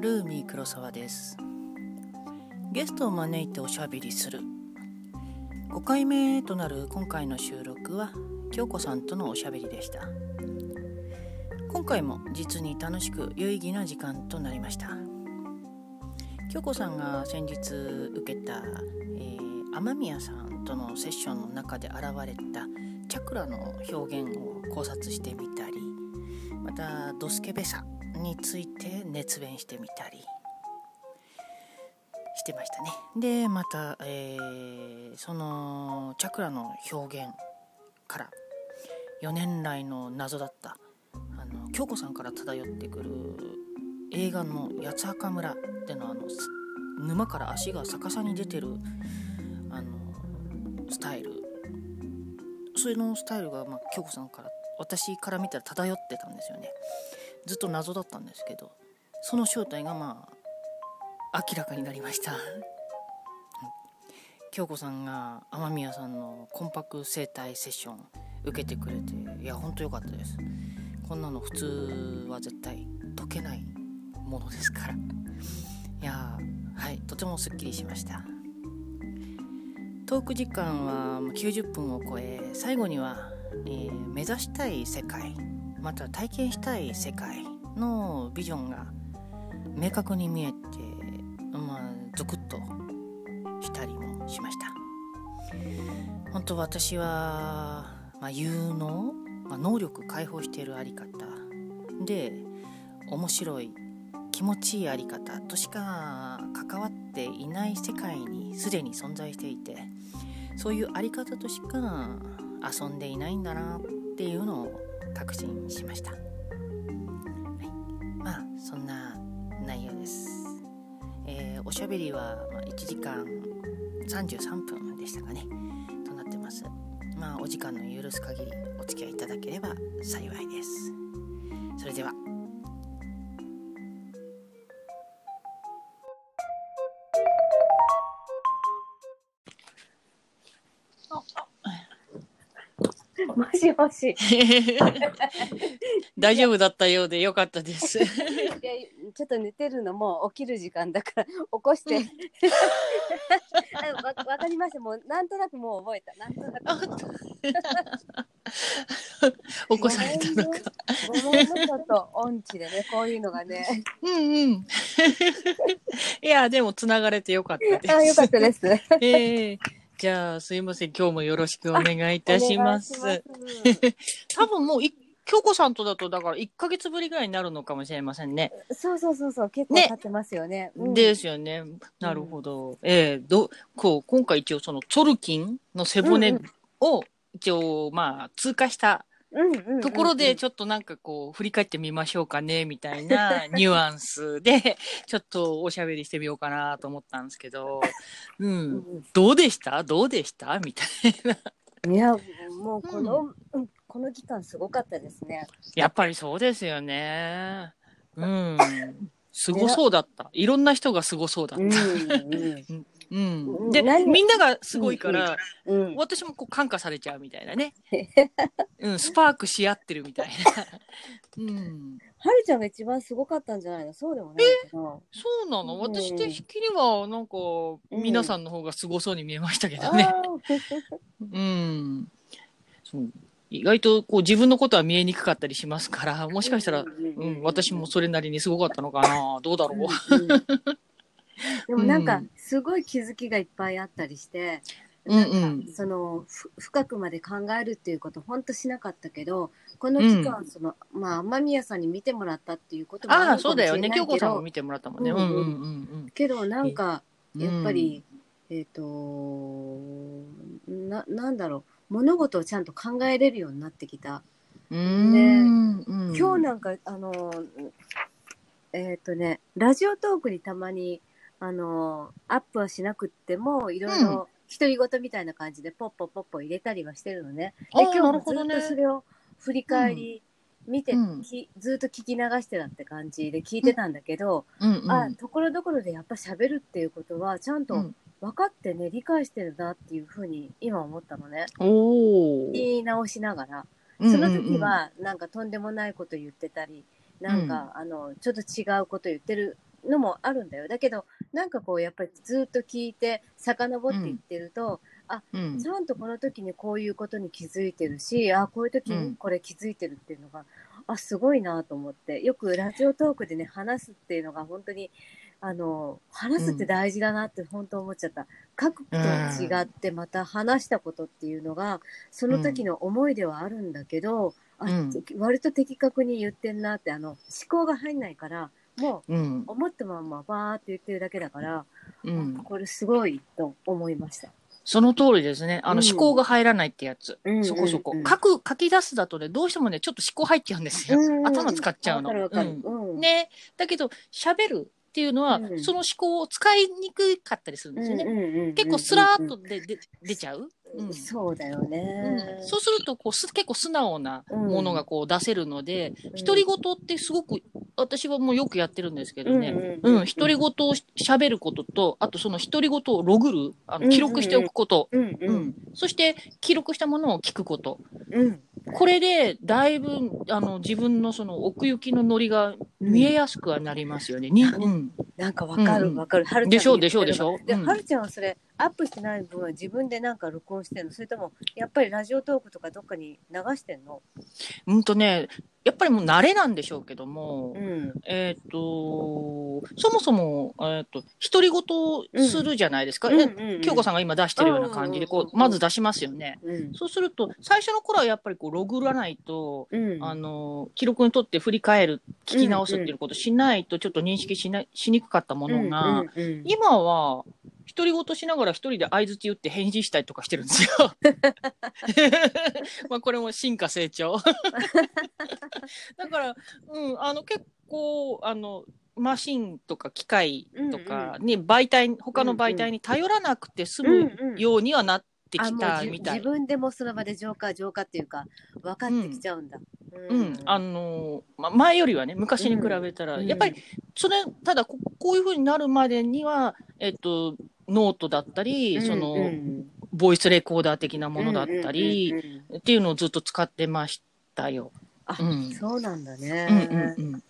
ルーミー黒沢です。ゲストを招いておしゃべりする。5回目となる今回の収録は京子さんとのおしゃべりでした。今回も実に楽しく有意義な時間となりました。京子さんが先日受けた、えー、雨宮さんとのセッションの中で現れたチャクラの表現を考察してみたりまたドスケベさについて熱弁してみたり。してましたね。でまた、えー、そのチャクラの表現から4年来の謎だったあの京子さんから漂ってくる映画の八つ墓村でのあの沼から足が逆さに出てるあのスタイル。それのスタイルが、まあ、京子さんから私から見たら漂ってたんですよね。ずっと謎だったんですけど。その正体がまあ明らかになりました。京子さんが雨宮さんのコンパク生態セッション受けてくれていやほんと良かったです。こんなの普通は絶対解けないものですから。いやはいとてもすっきりしました。トーク時間は90分を超え最後にはえー、目指したい世界また体験したい世界のビジョンが明確に見えてまあゾクッとしたりもしました。本当私は、まあ、有能、まあ、能力解放しているあり方で面白い気持ちいいあり方としか関わっていない世界にすでに存在していてそういうあり方としか遊んでいないんだなっていうのを確信しました、はい、まあそんな、ー、おしゃべりは1時間33分でしたかね。となってます。まあお時間の許す限りお付き合いいただければ幸いです。それでは。しもし。大丈夫だったようでよかったです。いやちょっと寝てるのも起きる時間だから起こして。わわかりました。もうなんとなくもう覚えた。なんとなく。起こされたのか。ごめんねちょっと音痴でねこういうのがね。うんうん。いやでもつながれてよかったです。あよかったです。ええーじゃあ、すいません。今日もよろしくお願いいたします。ます多分もう、京子さんとだと、だから1か月ぶりぐらいになるのかもしれませんね。そうそうそうそう、結構経ってますよね。ねうん、ですよね。なるほど。うん、えー、ど、こう、今回一応そのチョルキンの背骨を一応、まあ、通過したところでちょっとなんかこう振り返ってみましょうかねみたいな ニュアンスでちょっとおしゃべりしてみようかなと思ったんですけど、うん、どうでした？どうでした？みたいな。いやもうこの、うん、この期間すごかったですね。やっぱりそうですよね。うん。すごそうだった。いろんな人がすごそうだった。うん うん。うん、でみんながすごいから、うん。うん、私もこう感化されちゃうみたいなね、うん、スパークし合ってるみたいな。うん。はるちゃんが一番すごかったんじゃないの？そうでもないそうなの、私的にはなんか、皆さんの方がすごそうに見えましたけどね。うん、そう。意外とこう自分のことは見えにくかったりしますからもしかしたら、うん、私もそれなりにすごかったのかな？どうだろう？でもなんか、すごい気づきがいっぱいあったりして、うんうん、その深くまで考えるっていうこと本当しなかったけどこの期間、うん、そのまあ雨宮さんに見てもらったっていうこともああそうだよね。京子さんも見てもらったもんね。けどなんかやっぱり、えっ、ー、とななんだろう。物事をちゃんと考えれるようになってきた。で、今日なんかあのえっ、ー、とねラジオトークにたまにあの、アップはしなくっても、いろいろ、独り言みたいな感じで、ポッポポッポ入れたりはしてるのね。で、今日もずっとそれを振り返り、見て、うん、ずっと聞き流してたって感じで聞いてたんだけど、うんうん、あ、ところどころでやっぱ喋るっていうことは、ちゃんと分かってね、理解してるなっていうふうに今思ったのね。言い直しながら。その時は、なんかとんでもないこと言ってたり、なんか、うん、あの、ちょっと違うこと言ってるのもあるんだよ。だけど、なんかこう、やっぱりずっと聞いて、遡っていってると、うん。ちゃんとこの時にこういうことに気づいてるし、あ、こういう時にこれ気づいてるっていうのが、あ、すごいなと思って、よくラジオトークでね、話すっていうのが本当に、あの、話すって大事だなって本当思っちゃった。書くと違ってまた話したことっていうのが、その時の思いではあるんだけど、あうん。割と的確に言ってんなって、あの、思考が入んないから、もう思ったまんまバーって言ってるだけだから、うんこれすごいと思いました。その通りですね。あの、うん思考が入らないってやつ。うんそこそこ書く、書き出すだとね、どうしてもね、ちょっと思考入っちゃうんですよ。うん頭使っちゃうの。うんうん。ね。だけど、喋るっていうのは、うんその思考を使いにくかったりするんですよね。ね結構スラーっとでで出ちゃう？うんそうだよねうん。そうするとこうす結構素直なものがこう出せるので、独り言ってすごく私はもうよくやってるんですけどね、うんうん独り言を喋ることとあとその独り言をログるあうんうん。の記録しておくこと、うんううん。んそして記録したものを聞くこと。うん。これでだいぶあの自分のその奥行きのノリが見えやすくはなりますよね。にうん。なんかわかうんうん。るわかる。はるちゃんでしょが言ってるでしょでしょで、うん。はるちゃんはそれアップしてない分は自分でなんか録音してんの？それともやっぱりラジオトークとかどっかに流してんのうんとねやっぱりもう慣れなんでしょうけども、うん。えっ、と、そもそも、えっ、と、独り言するじゃないですか。うん京子さんが今出してるような感じで、こう、まず出しますよね。うん。そうすると、最初の頃はやっぱりこう、ログらないと、うん。あの、記録にとって振り返る、聞き直すっていうことしないと、ちょっと認識しなしにくかったものが、うんうんうん今は、独り言しながら一人で相槌打って返事したりとかしてるんですよ。まあこれも進化成長。だから、うん、あの結構、あの、マシンとか機械とかに媒体、他の媒体に頼らなくて済うんむうんようにはなってきたみたい自。分でもその場で浄化浄化っていうか分かってきちゃうんだ。うん、あのまあ、前よりはね、昔に比べたら、うんやっぱり、それ、ただこ、こういうふうになるまでには、えっと、ノートだったり、その、ボイスレコーダー的なものだったり、うんうんうんうん。っていうのをずっと使ってましたよ。あ、うん。そうなんだうんね。うんうん、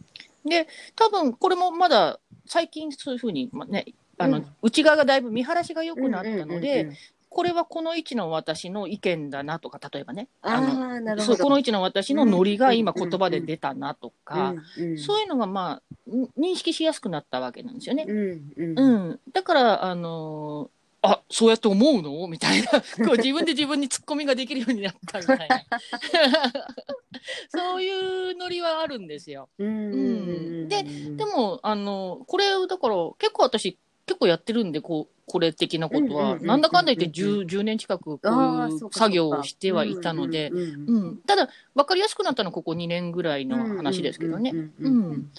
で、多分これもまだ最近そういうふうに、まあね、あの、うん。内側がだいぶ見晴らしが良くなったのうんうんで、うんうんこれはこの位置の私の意見だなとか、例えばね、あのあなるほど。そうこの位置の私のノリが今うん言葉で出たなとか、うんうんそういうのがまあ、ん認識しやすくなったわけなんですよね。うんうんうん。だから、あのーあ、そうやって思うの？みたいな、こう自分で自分にツッコミができるようになったみたいな。そういうノリはあるんですよ。うんうんうんででも、あの、これ、だから、結構私、結構やってるんで、こう、これ的なことは、なんだかんだ言って 10, 10年近くこう作業をしてはいたので、うん。ただ、わかりやすくなったのはここ2年ぐらいの話ですけどね。うん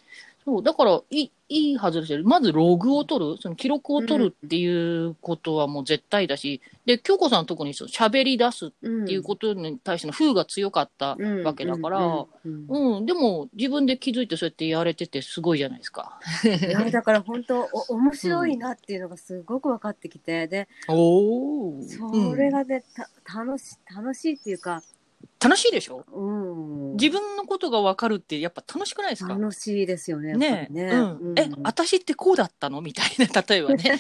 そう、だから、いい、いいはずですよ。まずログを取る、その記録を取るっていうことはもう絶対だし、で、京子さん特にそう喋り出すっうんていうことに対しての風が強かったわけだから、うんうんうん。うん、でも自分で気づいてそうやってやれててすごいじゃないですか。だから本当お面白いなっていうのがすごく分かってきて。でおお。それがね、た楽し楽しいっていうか、楽しいでしょ？うん、自分のことがわかるってやっぱ楽しくないですか？楽しいですよね。やっぱね。りねうん、え、私ってこうだったの？みたいな、例えばね。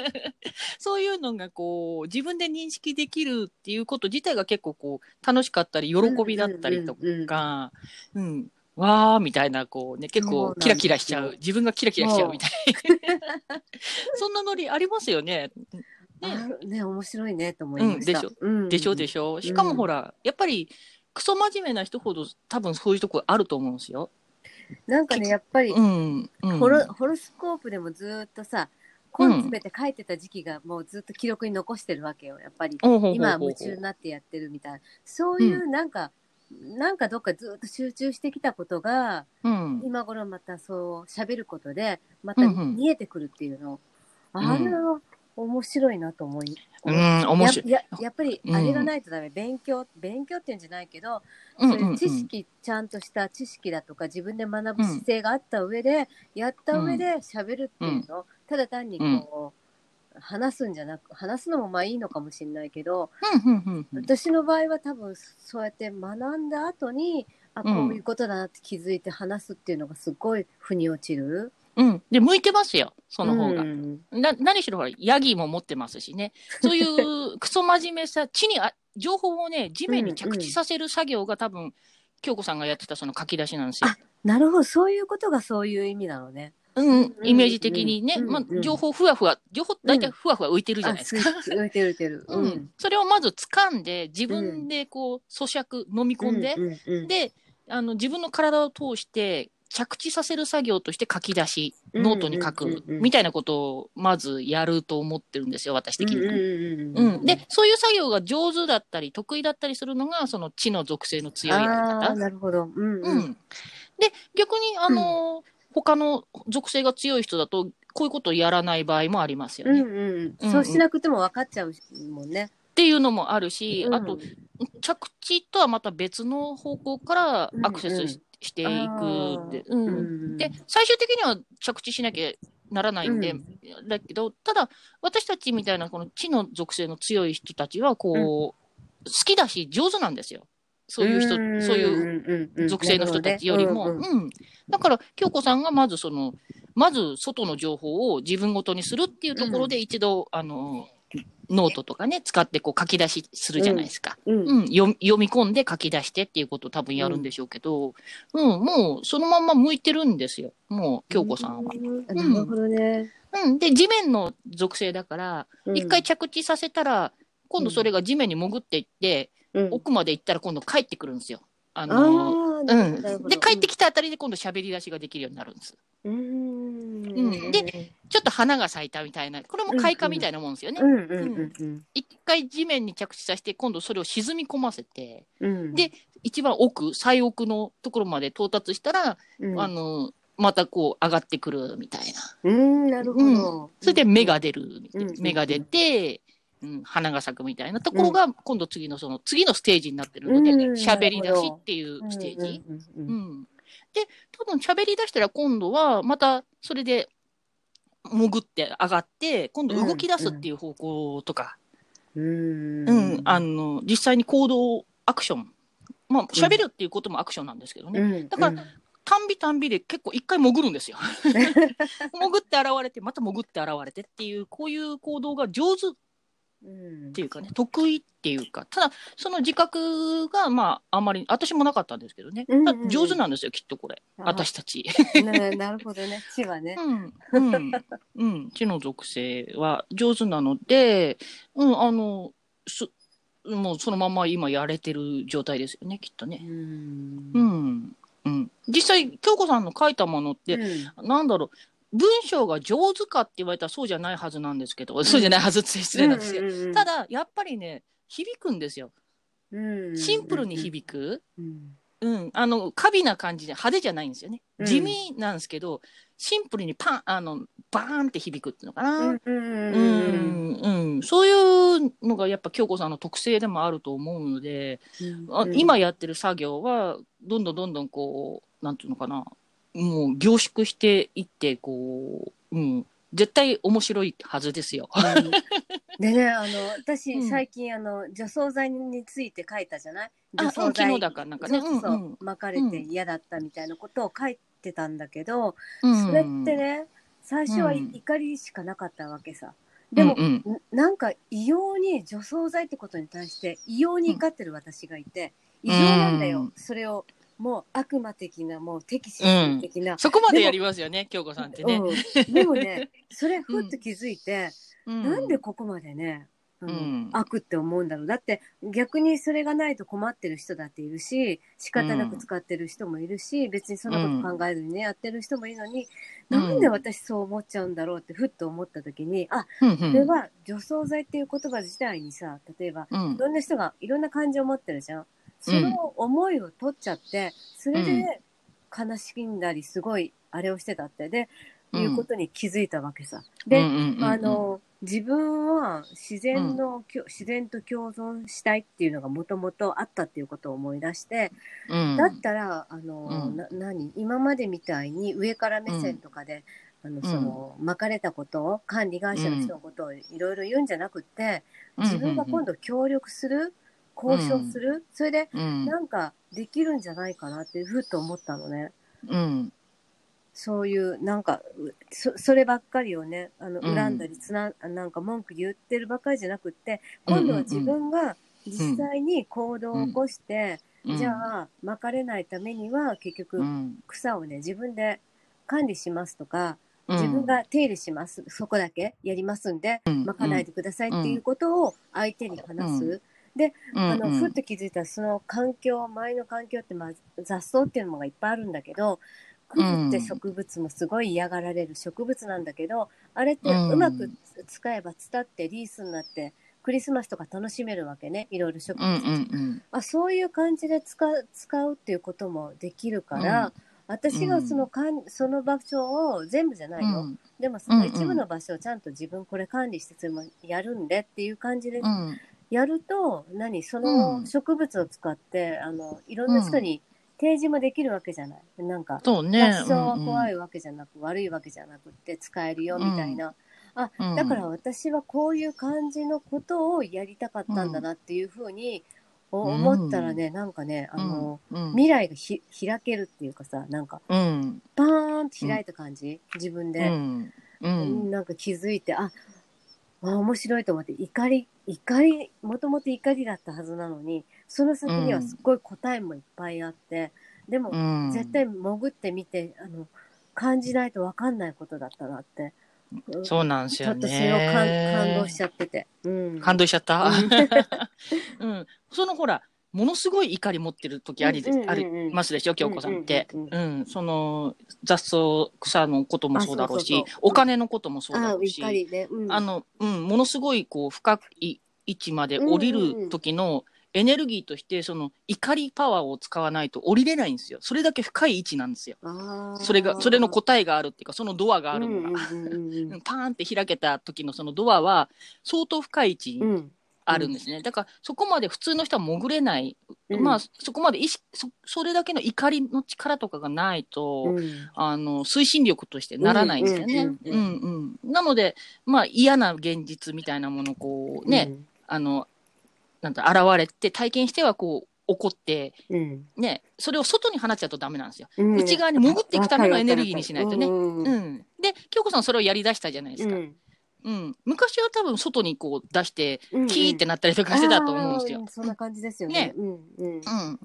そういうのがこう、自分で認識できるっていうこと自体が結構こう、楽しかったり、喜びだったりとか、うん、わーみたいな、こうね、結構キラキラしちゃう。自分がキラキラしちゃうみたいな。そんなノリありますよね。ね面白いねと思いました。うんでしょでしょしかもほら、やっぱり、クソ真面目な人ほど多分そういうとこあると思うんですよ。なんかねやっぱり、うん。うんホロホロスコープでもずっとさ根詰めて書いてた時期がもうずっと記録に残してるわけよやっぱり。今は夢中になってやってるみたいなそういうなんか、なんかどっかずっと集中してきたことがうん。今頃またそう喋ることでまたうんうん見えてくるっていうの、あれは面白いなと思い、うん、面白い。やややっぱりうん。あれがないとダメ、勉強勉強っていうんじゃないけど、うんそういう知識ちゃんとした知識だとか自分で学ぶ姿勢があった上で、やった上で喋るっていうの、ただ単にこう、話すんじゃなく話すのもまあいいのかもしれないけど、うんうんうんうん。私の場合は多分そうやって学んだ後にあこうんういうことだなって気づいて話すっていうのがすごい腑に落ちる。うん。で、向いてますよ、その方が。うんな何しろほら、ヤギも持ってますしね。そういうクソ真面目さ、地にあ、情報をね、地面に着地させる作業が多分、京子さんがやってたその書き出しなんですよ。なるほど、そういうことがそういう意味なのね。うん、イメージ的にね、まあうんうん、情報ふわふわ、情報大体ふわふわ浮いてるじゃないですか。あ浮いてる浮いてる。う。ん。それをまず掴んで、自分でこう、咀嚼、飲み込んで、うんうんうん、で、あの、自分の体を通して、着地させる作業として書き出し、ノートに書くうんうんうんう、んみたいなことを、まずやると思ってるんですよ、私的には。うんうんうんうん。で、そういう作業が上手だったり、得意だったりするのが、その地の属性の強い方。なるほど。うんううん。ん。で、逆に、あの、他の属性が強い人だと、こういうことをやらない場合もありますよね。うんっうんうんそうしなくても分かっちゃうもんね。ていうのもあるし、うんあと、着地とはまた別の方向からアクセスし,、ていくで、うんうん。で、最終的には着地しなきゃならないんで、うん。だけど、ただ、私たちみたいなこの地の属性の強い人たちは、こう、好きだし上手なんですよ。そういう人、そういうう属性の人たちよりも。なるほどね。うん。だから、京子さんがまずその、まず外の情報を自分ごとにするっていうところで一度、あの、ノートとかね、使ってこう書き出しするじゃないですか。うんうんうん、読み読み込んで書き出してっていうことを多分やるんでしょうけど、うん、もうそのまんま向いてるんですよ。もう、京子さんは。うんなるほどね。うん。で、地面の属性だから、うん一回着地させたら、今度それが地面に潜っていって、うん奥まで行ったら今度帰ってくるんですよ。ああの、あ、うん。で、帰ってきたあたりで今度喋り出しができるようになるんです。うんうんで、ちょっと花が咲いたみたいな、これも開花みたいなもんですよねう。んうんうんうん一回地面に着地させて、今度それを沈み込ませて、うんで一番奥、最奥のところまで到達したら、うんあの、またこう上がってくるみたいな。うんなるほど。それで芽が出る芽が出て、うん、花が咲くみたいなところが、今度次のその、次のステージになってるので、うん喋り出しっていうステージ。うんうんううんん。で、多分喋り出したら今度は、またそれで、潜って上がって、今度動き出すっていう方向とか、うんうん、あの、実際に行動、アクション。まあ、喋るっていうこともアクションなんですけどね。うんだからたんびたんびで結構一回潜るんですよ。潜って現れて、また潜って現れてっていう、こういう行動が上手っうんていうかね、得意っていうか、ただ、その自覚が、まあ、あんまり、私もなかったんですけどね。うんうん上手なんですよ、きっとこれ。あ私たち。ななるほどね。地はね。うん。うん。うん。地の属性は上手なので、うん、あの、す、もうそのまま今やれてる状態ですよね、きっとうね。んうん。うん。実際、京子さんの書いたものって、なんだろう、文章が上手かって言われたらそうじゃないはずなんですけど、そうじゃないはずって失礼なんですけど、うんただ、やっぱりね、響くんですよ。うんシンプルに響く。うんうん。あの、過敏な感じで派手じゃないんですよね。うん地味なんですけど、シンプルにパン、あの、バーンって響くっていうのかな。うんううんん、うん、そういうのがやっぱ京子さんの特性でもあると思うので、あ今やってる作業は、どんどんどんどんこう、なんていうのかな、もう凝縮していって、こう、うん、絶対面白いはずですよ。うんでね、あの、私、うん最近、あの、除草剤について書いたじゃない？除あ、草剤。だかなんかね。そうそうそう、うんうん巻かれて嫌だったみたいなことを書いてたんだけど、うんそれってね、最初はうん怒りしかなかったわけさ。でも、うんうんななんか異様に除草剤ってことに対して異様に怒ってる私がいて、異常なんだよ、うんそれをもう悪魔的なもう敵視的な、そこまでやりますよね、京子さんってね。うん、でもね それふっと気づいて、うん。なんでここまでね、うん悪って思うんだろう。だって逆にそれがないと困ってる人だっているし仕方なく使ってる人もいるし、別にそんなこと考えずにね、やってる人もいるのに、うん。なんで私そう思っちゃうんだろうってふっと思った時にあうんうん。これは除草剤っていう言葉自体にさ例えばうん。いろんな人がいろんな感情を持ってるじゃん。その思いを取っちゃって、それで悲しんだり、すごいあれをしてたって、で、うん。いうことに気づいたわけさ。で、うんうんうんうん。あの、自分は自然の、きょ自然と共存したいっていうのがもともとあったっていうことを思い出して、うん。だったら、あの、うん。な何？今までみたいに上から目線とかで、あの、その、巻かれたことを、管理会社の人のことをいろいろ言うんじゃなくって、自分が今度協力する、交渉する、それで、うん。なんかできるんじゃないかなってふっと思ったのね。うん。そういうなんかうそそればっかりをねあのうん。恨んだりつな、なんか文句言ってるばっかりじゃなくって今度は自分が実際に行動を起こして、うん。じゃあまかれないためには結局うん。草をね自分で管理しますとか、うん。自分が手入れします。そこだけやりますんで、うん。まかないでくださいっていうことを相手に話す。であの、うん。ふっと気づいたらその環境周りの環境って、まあ、雑草っていうのがいっぱいあるんだけどクズって植物もすごい嫌がられる植物なんだけど、あれってうまく使えば伝ってリースになってクリスマスとか楽しめるわけねいろいろ植物、うんうんうん。あそういう感じで使う使うっていうこともできるから、うん。私がそのかんその場所を全部じゃないよ、うん。でもその一部の場所をちゃんと自分これ管理してそれもやるんでっていう感じでうんやると、何そうのん。植物を使って、あのいろんな人に提示もできるわけじゃない。なんかそうね。雑草は怖いいわけじゃなく、悪いわけじゃなくって使えるよみたいな。あ、うん。だから私はこういう感じのことをやりたかったんだなっていうふうに思ったらね、なんかね、あの、うん。未来がひ開けるっていうかさ、なんかうん。パーンと開いた感じ、自分うで、ん。うん。なんか気づいて、あ、あ面白いと思って、怒り、怒り、もともと怒りだったはずなのに、その先にはすっごい答えもいっぱいあって、でも、うん絶対潜ってみて、あの、感じないと分かんないことだったなって。うんそうなんですよねちょっとそれを感感動しちゃってて。うん。感動しちゃった？うん うんそのほらものすごい怒り持ってる時ありでありますでしょ京子さんって。うんその雑草草のこともそうだろうしお金のこともそうだあろうし。あの、うん、ものすごいこう深い位置まで降りる時のエネルギーとしてその怒りパワーを使わないと降りれないんですよ。それだけ深い位置なんですよ。それがそれの答えがあるっていうかそのドアがあるのが、パーンって開けた時のそのドアは相当深い位置にうん。あるんですね。だからそこまで普通の人は潜れない、うんまあそこまで意識そそれだけの怒りの力とかがないと。うんあの推進力としてならないんですよね。うんうんうんうんうんなので、まあ、嫌な現実みたいなものをこうね、あの、なんだ、現れて体験してはこう、怒って、うん。ね、それを外に放っちゃうとダメなんですよ。うん。内側に潜っていくためのエネルギーにしないとね。うんうんうん。で、京子さんそれをやり出したじゃないですか。うん。昔は多分外にこう出して、うんキーってなったりとかしてたと思うんですよあー。そんな感じですよねね。うんうんうん。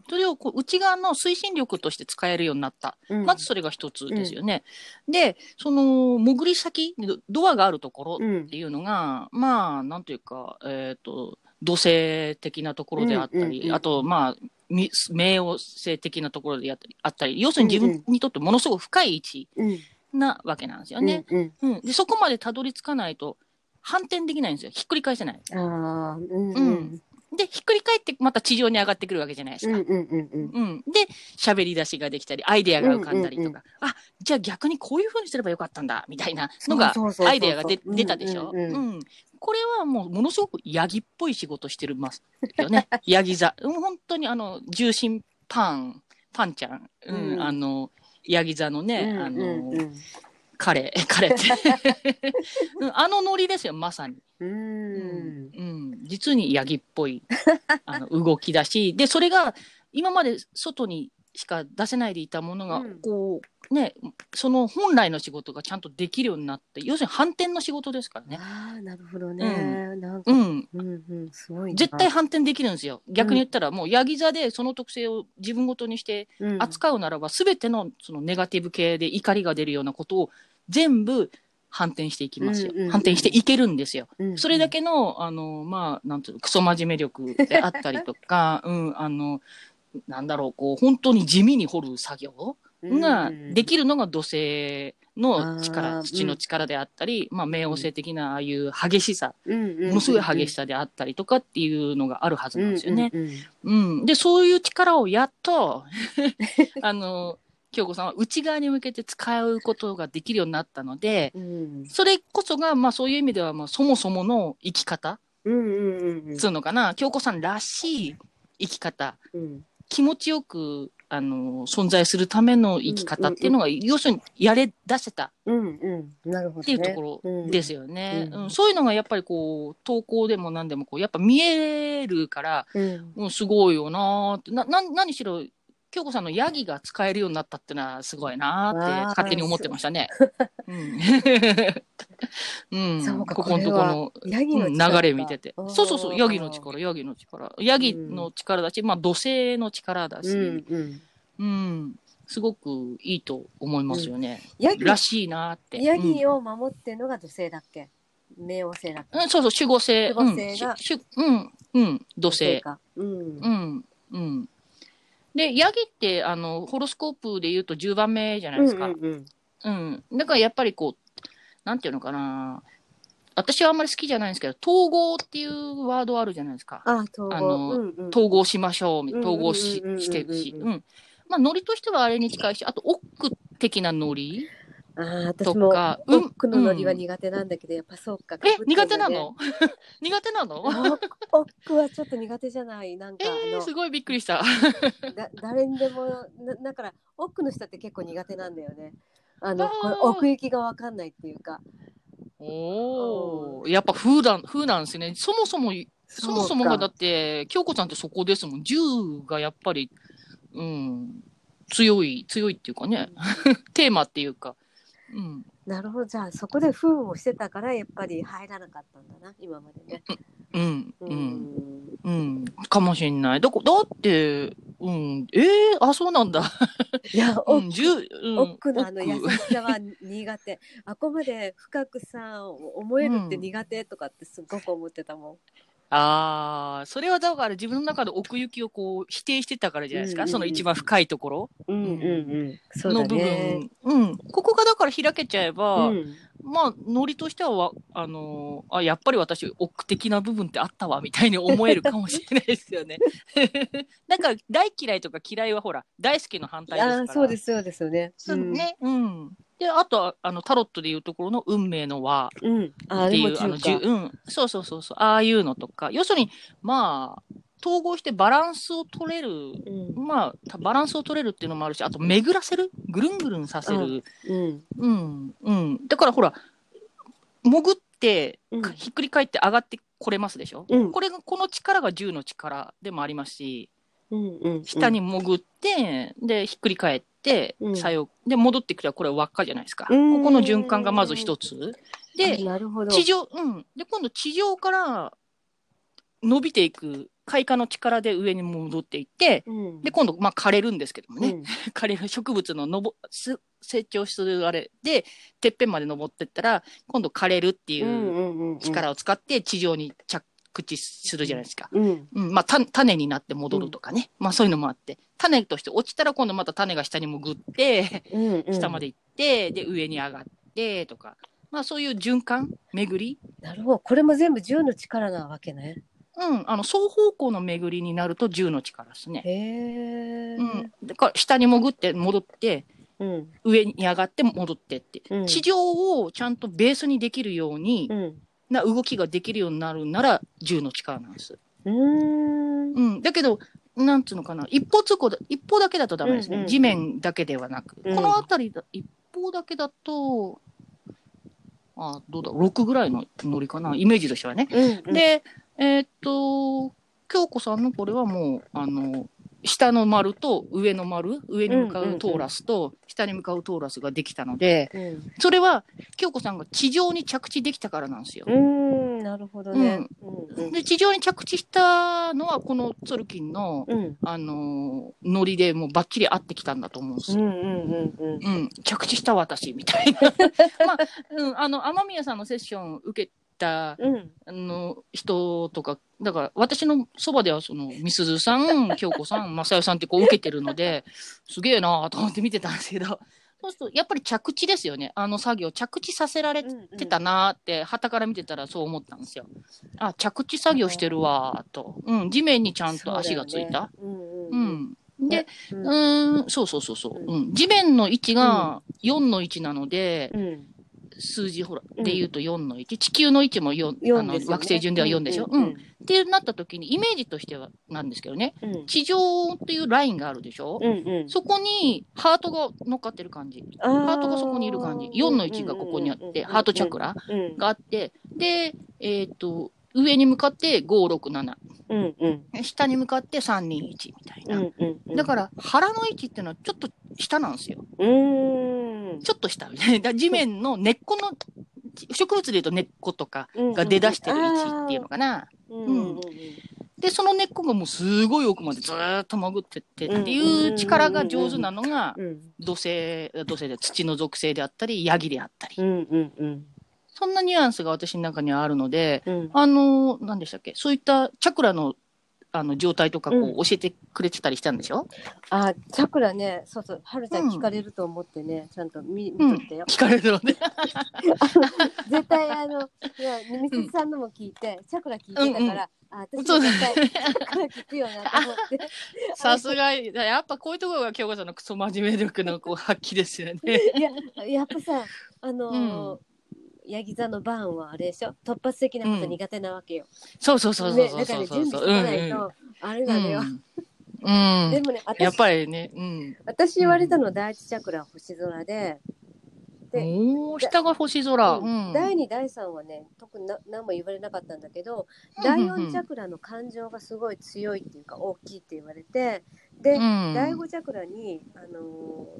それをこう内側の推進力として使えるようになった。うんまずそれが一つですよね。で、その、潜り先、ドドアがあるところうんっていうのが、まあ、なんというか、えっ、と、土星的なところであったり、うんうんうんあと、まあ、み冥王星的なところであったり、あったり要するに自分にとってものすごく深い位置うんなわけなんですよね。うんうん。で、そこまでたどり着かないと、反転できないんですよ。ひっくり返せない。うんああうんううんんで、ひっくり返ってまた地上に上がってくるわけじゃないですか。うんうんうんうんうん。で、喋り出しができたり、アイデアが浮かんだりとか、うんうんあ、じゃあ逆にこういう風にすればよかったんだ、みたいなのがアイデアが出出たでしょ？うんうんうんうん。これはもうものすごくヤギっぽい仕事してるますよね。ヤギ座。うん本当にあの、重心パン、パンちゃん、うん、うんあの、ヤギ座のね、あの、うんうん彼、彼って。うんあのノリですよ、まさに。うんうん、実にヤギっぽいあの動きだし、で、それが今まで外にしか出せないでいたものが、うんこう、ね、その本来の仕事がちゃんとできるようになって、要するに反転の仕事ですからね。ああなるほどねなんかうん。うんうんすごいな絶対反転できるんですよ。逆に言ったら、もうヤギ座でその特性を自分ごとにしてうん扱うならば、すべてのそのネガティブ系で怒りが出るようなことを全部反転していきますよ。うんうんうん反転していけるんですよ。うんそれだけの、あの、まあ、なんていうの、クソ真面目力であったりとか、うん、あの、なんだろう、こう、本当に地味に掘る作業ができるのが土星のあ力、ー土の力であったり、まあ、冥王星的なああいう激しさ、るものすごい激しさであったりとかっていうのがあるはずなんですよね。うんうん。うん。で、そういう力をやっと、あの、京子さんは内側に向けて使うことができるようになったので、うん。それこそが、まあそういう意味では、まあそもそもの生き方うんうんうんうん。つうのかな、京子さんらしい生き方、うん気持ちよく、あの、存在するための生き方っていうのが、要するにやれ出せた。うんうん。なるほどね。っていうところですよね。うん。うん。そういうのがやっぱりこう、投稿でも何でもこう、やっぱ見えるから、うん。もうすごいよなーって、な、な、何しろ、京子さんのヤギが使えるようになったってのはすごいなーって勝手に思ってましたね。うん。うん、ここのとこの、流れ見てて。そうそうそう、ヤギの力、ヤギの力。ヤギの力だし、まあ土星の力だし、うんうん。うん、すごくいいと思いますよね。ヤギ、らしいなーって。ヤギを守ってるのが土星だっけ？冥王星だっけ？うん、うん、そうそう、守護星。守護星がうんうん、うん、土星。か。うんう。ん、うん。で、ヤギって、あの、ホロスコープで言うと10番目じゃないですか。うんうんうん。だからやっぱりこう、なんていうのかな。私はあんまり好きじゃないんですけど、統合っていうワードあるじゃないですか。あ、統合。あのうんうん統合しましょう、うん統合ししてるし。うん。まあ、ノリとしてはあれに近いし、あと、オック的なノリあー私とも、か、オックのノリはうん苦手なんだけど、やっぱそうか。え苦手なの？苦手なの？オックオックはちょっと苦手じゃない。なんか、えー、あすごいびっくりした。の、だ誰にでも、なだから、オックの人って結構苦手なんだよね。あの、奥行きがわかんないっていうか。おお、やっぱ風なん、風なんですね。そもそも、そもそもがだっって、京子ちゃんってそこですもん。銃がやっぱり、うん、強い、強いっていうかね、テーマっていうか。うん。なるほど。じゃあ、そこで封をしてたから、やっぱり入らなかったんだな、今までね。うん、ううん、ん。うん。かもしんない。だだって、うん、ええあ、そうなんだ。いや、オッうん。奥のあの優奥しさは苦手。あこまで深くさ、思えるって苦手とかってすっごく思ってたもん。ああ、それはだから自分の中で奥行きをこう否定してたからじゃないですか？うんうんうんその一番深いところ？うんうんうん。の部ね。分。うん。ここがだから開けちゃえば、うんまあ、ノリとしてはわ、あのーあ、やっぱり私、奥的な部分ってあったわ、みたいに思えるかもしれないですよね。なんか、大嫌いとか嫌いはほら、大好きの反対ですから。ああ、そうです、そうですよね。そうね。うん。で、あとは、あの、タロットでいうところの運命の輪っていう、あの、じゅ中華。うん。そうそうそうそう。ああいうのとか。要するに、まあ、統合してバランスを取れる。うん。まあ、たバランスを取れるっていうのもあるし、あと巡らせる？ぐるんぐるんさせる。うん。うん。うん。だからほら、潜って、ひっくり返って上がってこれますでしょ、うんこれが、この力が銃の力でもありますし、うん。うん。下に潜って、で、ひっくり返って、うん作用、で、戻ってくればこれ輪っかじゃないですか。こうんこの循環がまず一つ。で、あなるほど。地上、うん。で、今度地上から伸びていく開花の力で上に戻っていって、うん。で、今度、まあ、枯れるんですけどもね。うん 枯れる植物ののぼす成長するあれで、てっぺんまで登ってったら、今度枯れるっていう。力を使って地上に着地するじゃないですか。うん。うん、まあ、た種になって戻るとかね。まあ、そういうのもあって。種として落ちたら今度また種が下に潜って、うん。うん下まで行って、で、上に上がって、とか。まあ、そういう循環巡りなるほど。これも全部銃の力なわけね。うん、あの、双方向の巡りになると10の力ですね。へえ。うん。だから、下に潜って、戻って、うん。上に上がって戻ってって、うん地上をちゃんとベースにできるように、うん。な動きができるようになるなら10の力なんです。うーん。うん。だけど、なんつうのかな、一方通行だ、一方だけだとダメですね。うんうん地面だけではなく。うんこの辺りだ、一方だけだと、あどうだ、6ぐらいのノリかな、イメージとしてはね。うん。で、えーっと、京子さんのこれはもう、あの、下の丸と上の丸、上に向かうトーラスと下に向かうトーラスができたので、うん。それは京子さんが地上に着地できたからなんですよ。うーん。なるほどね。うん。で、地上に着地したのはこのツォルキンの、うん。あのーノリでもうバッチリ合ってきたんだと思うんですよ。うん着地した私みたいな。まあ、うん、あの、雨宮さんのセッション受けた、うん。あの、人とか、だから、私のそばでは、その、みすずさん、京子さん、まさよさんってこう受けてるので、すげえなぁと思って見てたんですけど、そうすると、やっぱり着地ですよね。あの作業、着地させられてたなーって、旗から見てたらそう思ったんですよ。あ、着地作業してるわーと。うん、地面にちゃんと足がついた。そうね。ううんん。で、うんそうそうそうそう。うん。地面の位置が4の位置なので、うん。数字ほら、うんで言うと4の1。地球の位置も4、4あの惑星順では4でしょ？ううんん。ってなった時に、イメージとしてはなんですけどね、うん。地上っていうラインがあるでしょ、うんうん。そこにハートが乗っかってる感じ。ハハートがそこにいる感じ。4の1がここにあって、ハートチャクラうん。があって、で、えっ、と、上に向かって567。うんうん。下に向かって321みたいな。うんうんうん。だから、腹の位置っていうのはちょっと下なんですよ。うちょっと下みたいな。だから地面の根っこの、植物で言うと根っことかが出だしてる位置っていうのかな。で、その根っこがもうすごい奥までずーっと潜ってってっていう力が上手なのが、うん土星、土星で土の属性であったり、ヤギであったり。そんなニュアンスが私の中にはあるので、うん。あの、何でしたっけ？そういったチャクラの、あの、状態とか、こうんう、教えてくれてたりしたんでしょ？あ、チャクラね、そうそう、はるちゃん聞かれると思ってね、ちゃんと見見うんとってよ。聞かれるの で。絶対あの、いや、みすずさんのも聞いて、チャクラ聞いてたから、うんうんあ、私そうだも絶対チャクラ聞くよなと思って。さすが、やっぱこういうところが京子さんのクソ真面目力のこう発揮ですよね。いや、やっぱさ、あのー、ヤギ座のバーンはあれでしょ？突発的なこと苦手なわけよ。そうそうそうそうね、そうだからね、そうそう。準備しないと、あれなのよ。うん。うんでもね、やっ私、ぱりね、うん。私言われたの第一チャクラは星空で、でおー、下が星空。ううんん。第2第3はね特にな何も言われなかったんだけど、うん第4チャクラの感情がすごい強いっていうか大きいって言われてで、うん第5チャクラに、あの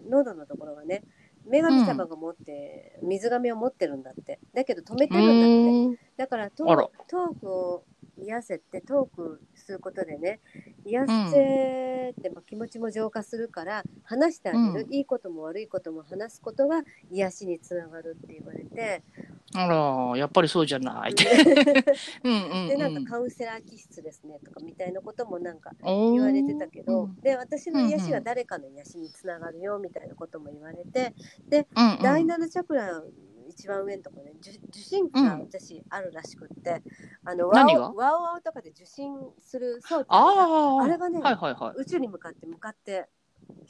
ー喉のところがね女神様が持って、水亀を持ってるんだって。だけど止めてるんだって。うん。だからトートークを癒せってトークすることでね癒せって、まあ、気持ちも浄化するから話してあげる、ういいことも悪いことも話すことが癒しにつながるって言われて、あら、やっぱりそうじゃない。って。でなんかカウンセラー気質ですねとかみたいなこともなんか言言われてたけど、で私の癒しが誰かの癒しにつながるよみたいなことも言われて、うんうん、第7チャクラ一番上のところね。受受信器がうん。私あるらしくって、あのワ何が？オワオワオとかで受信する装置がああ、あれがねはいはいはい。宇宙に向かって向かって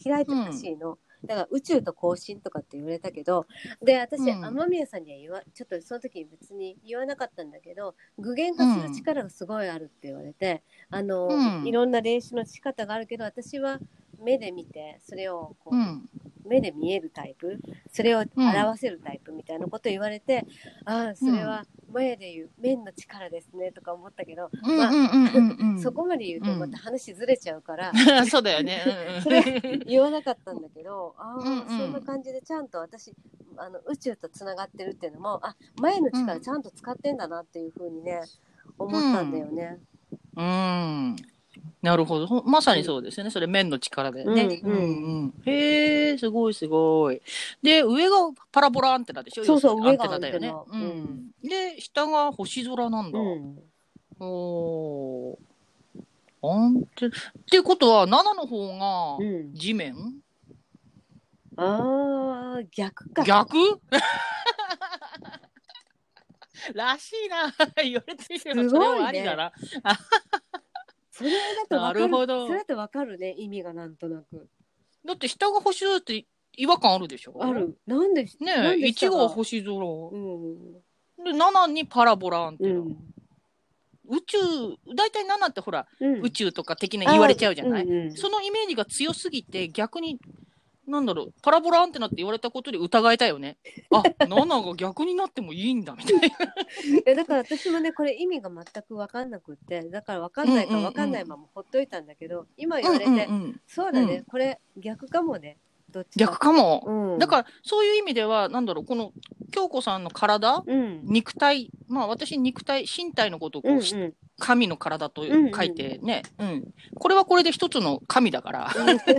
開いてるらしいの。だから宇宙と交信とかって言われたけどで私、うん。雨宮さんには言わちょっとその時別に言わなかったんだけど具現化する力がすごいあるって言われて、あの、うん。いろんな練習の仕方があるけど私は目で見てそれをこう、うん。目で見えるタイプそれを表せるタイプみたいなこと言われて、ああそれは前で言う面の力ですねとか思ったけど、うんま。そこまで言うとまた話ずれちゃうから、そうだよね。うんうん それ言わなかったんだけどああ、うんうんそんな感じでちゃんと私あの宇宙とつながってるっていうのもあ前の力ちゃんと使ってんだなっていうふうにね思ったんだよね。うん。なるほど。ほまさにそうですよね。それ面の力でね。うんうんうんへえ、すごいすごい。で、上がパラボラアンテナでしょ？そうそう要するにアンテナだよねうん。で、下が星空なんだ。うんおー。アンテっていうことは、7の方がうん、地面、ああ逆か。逆？らしいな。言われてみれば、それはありだな。それだとなるほどそれだとわかるね意味がなんとなく。だって下が星空って違和感あるでしょ？あ。る。なんでねえ、なんで下1が星空。うんで、7にパラボラアンテナ。うん宇宙、大体7ってほら、うん宇宙とか的な言われちゃうじゃない、うんうんそのイメージが強すぎて、逆に、なんだろう、パラボラアンテナって言われたことで疑えたよね。あ、7が逆になってもいいんだ、みたいな。えだから私もねこれ意味が全く分かんなくってだから分かんないか分かんないままほっといたんだけど、今言われて、うんうんうんそうだね、うんこれ逆かもねどっち逆かも。うん、だから、そういう意味では、なんだろう、この、京子さんの体、うん。肉体、まあ私肉体、身体のことをこう、うんうん。神の体と書いてね、うん、これはこれで一つの神だから、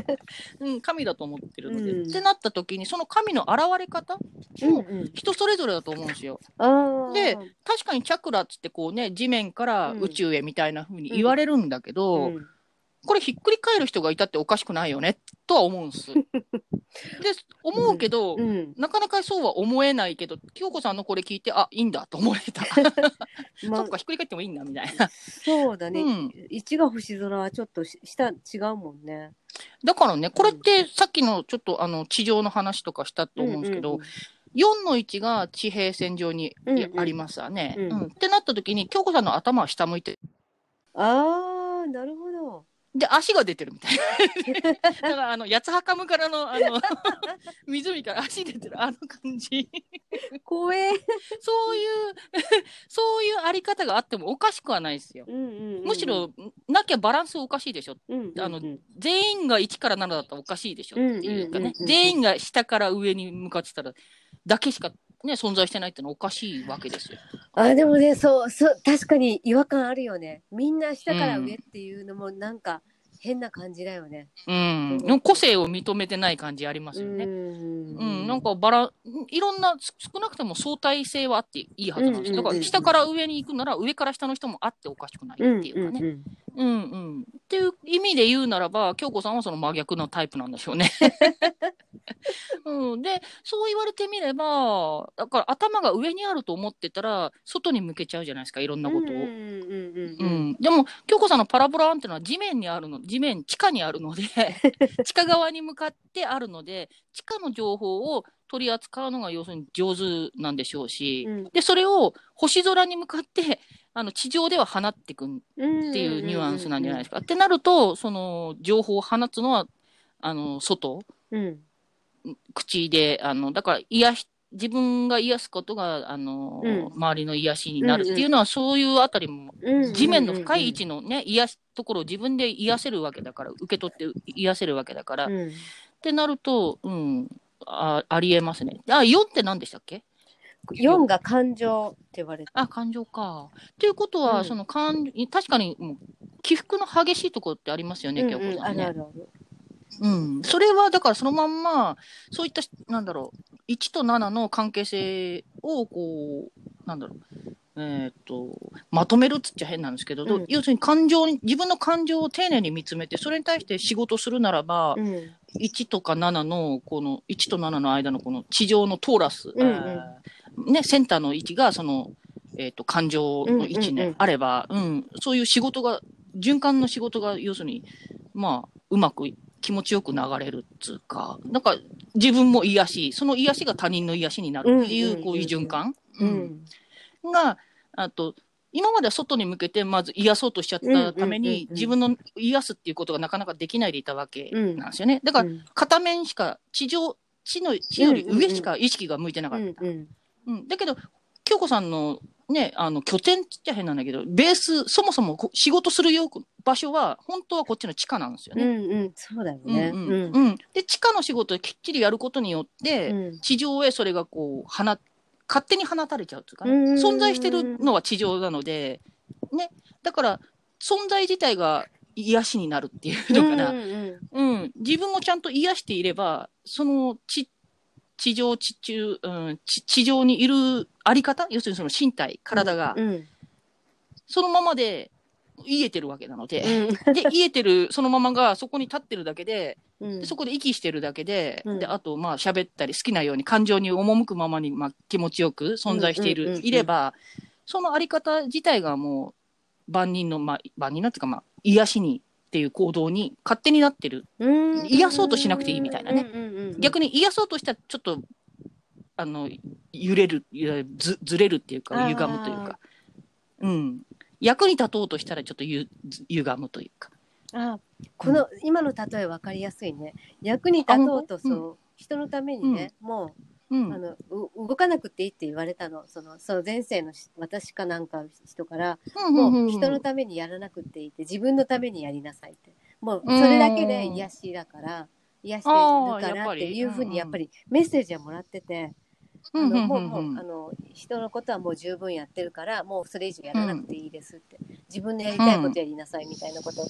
うん、神だと思ってるので、うん。ってなった時に、その神の現れ方もうんうん。人それぞれだと思うんですよ。あー。で確かにチャクラっつってこうね、地面からうん。宇宙へみたいな風に言われるんだけど、うんこれひっくり返る人がいたっておかしくないよね、とは思うんです。で、思うけど、うん。なかなかそうは思えないけど、京子さんのこれ聞いて、あ、いいんだと思えた。まそっか、ひっくり返ってもいいんだ、みたいな。そうだね、うん。一が星空はちょっとし下違うもんね。だからね、これってさっきのちょっとあの地上の話とかしたと思うんですけど、4の位置が地平線上にうんうんありますわね。うんうんってなった時に、京子さんの頭は下向いてる。ああなるほどで、足が出てるみたいな。だから、あの、八つはかむからの、あの、湖から足出てる、あの感じ。怖え。そういう、そういうあり方があってもおかしくはないですよ。うんうんうんむしろ、なきゃバランスおかしいでしょ。うんうんうん、あの全員が1から7だったらおかしいでしょっていうかねうんうんうんう。ん全員が下から上に向かってたら、だけしかね、存在してないってのはおかしいわけですよ。あでもねそうそう確かに違和感あるよねみんな下から上っていうのもなんか変な感じだよね。うん。でも個性を認めてない感じありますよね。んうん、なんかバラ、いろんな、す少なくとも相対性はあっていいはずなんです。うんうんうんだから下から上に行くなら上から下の人もあっておかしくないっていうかね。んうんうん。っていう意味で言うならば、京子さんはその真逆のタイプなんでしょうね。うん、で、そう言われてみれば、だから頭が上にあると思ってたら、外に向けちゃうじゃないですか、いろんなことを。でも、京子さんのパラボラアンテナは地面にあるの、地面、地下にあるので、地下側に向かってあるので、地下の情報を取り扱うのが要するに上手なんでしょうし、うん。で、それを星空に向かって、あの、地上では放っていくっていうニュアンスなんじゃないですか。ってなると、その、情報を放つのは、あの、外、うん口で、あの、だから、癒し、自分が癒すことが、あの、うん。周りの癒しになるっていうのは、そういうあたりも、うん地面の深い位置のね、癒し、ところを自分で癒せるわけだから、受け取って癒せるわけだから、っうん。てなると、うん、あありえますね。あ、4って何でしたっけ？4が感情って言われて。あ、感情か。ということは、うん。その感、確かにもう起伏の激しいところってありますよね、京子さんね。あるあるあるうん。それは、だからそのまんま、そういった、なんだろう、1と7の関係性を、こう、なんだろう、えーっと、まとめるっつっちゃ変なんですけど、うん。要するに感情に、自分の感情を丁寧に見つめて、それに対して仕事するならば、うん。1とか7の、この、1と7の間のこの地上のトーラス、うんうん。えーね、センターの位置が、その、えーっと、感情の位置ね、うんうんうん。あれば、うん、そういう仕事が、循環の仕事が、要するに、まあ、うまく気持ちよく流れるっつうか、なんか、自分も癒し、その癒しが他人の癒しになるっていう、こういう循環、ううん。んが、あと、今までは外に向けてまず癒そうとしちゃったためにうん、自分の癒すっていうことがなかなかできないでいたわけうんなんですよね。だから、うん。片面しか、地上、地の、地より上しか意識が向いてなかった。うんうん。だけど、京子さんのね、あの、拠点っちゃ変なんだけど、ベース、そもそもこ仕事するよ場所は、本当はこっちの地下なんですようんね。うんそうだようんね。うん。うん。で、地下の仕事をきっちりやることによって、うん。地上へそれがこう、放、勝手に放たれちゃうっていうかね、うん。存在してるのは地上なので、ね、だから、存在自体が癒しになるっていうのかな。うんうんうん、自分をちゃんと癒していれば、その地、地上、地中、うん、地地上にいるあり方、要するにその身体、体が、うん。そのままで癒えてるわけなので、うんで、癒えてるそのままがそこに立ってるだけで、うんでそこで息してるだけで、うんで、あと、まあ、喋ったり好きなように感情に赴くままに、まあ、気持ちよく存在している、うんうんうんうんいれば、そのあり方自体がもう、万人の、まあ、万人のっていうか、まあ、癒しにっていう行動に勝手になってる。癒そうとしなくていいみたいなねうんうんうん逆に癒そうとしたら、ちょっと、あの、揺れる、ずずれるっていうか、歪むというか。うん。役に立とうとしたら、ちょっとゆず歪むというか。あこの今の例え分かりやすいね。役に立とうとそう人のためにねもうん。うあのう動かなくていいって言われたの。そのその前世のし私かなんか人からうんうんうんもう人のためにやらなくていいって自分のためにやりなさいって。もうそれだけで癒しだから癒してるからっていうふううんうんにやっぱりメッセージはもらってて。もうもうあの人のことはもう十分やってるからもうそれ以上やらなくていいですって、自分でやりたいことやりなさいみたいなことを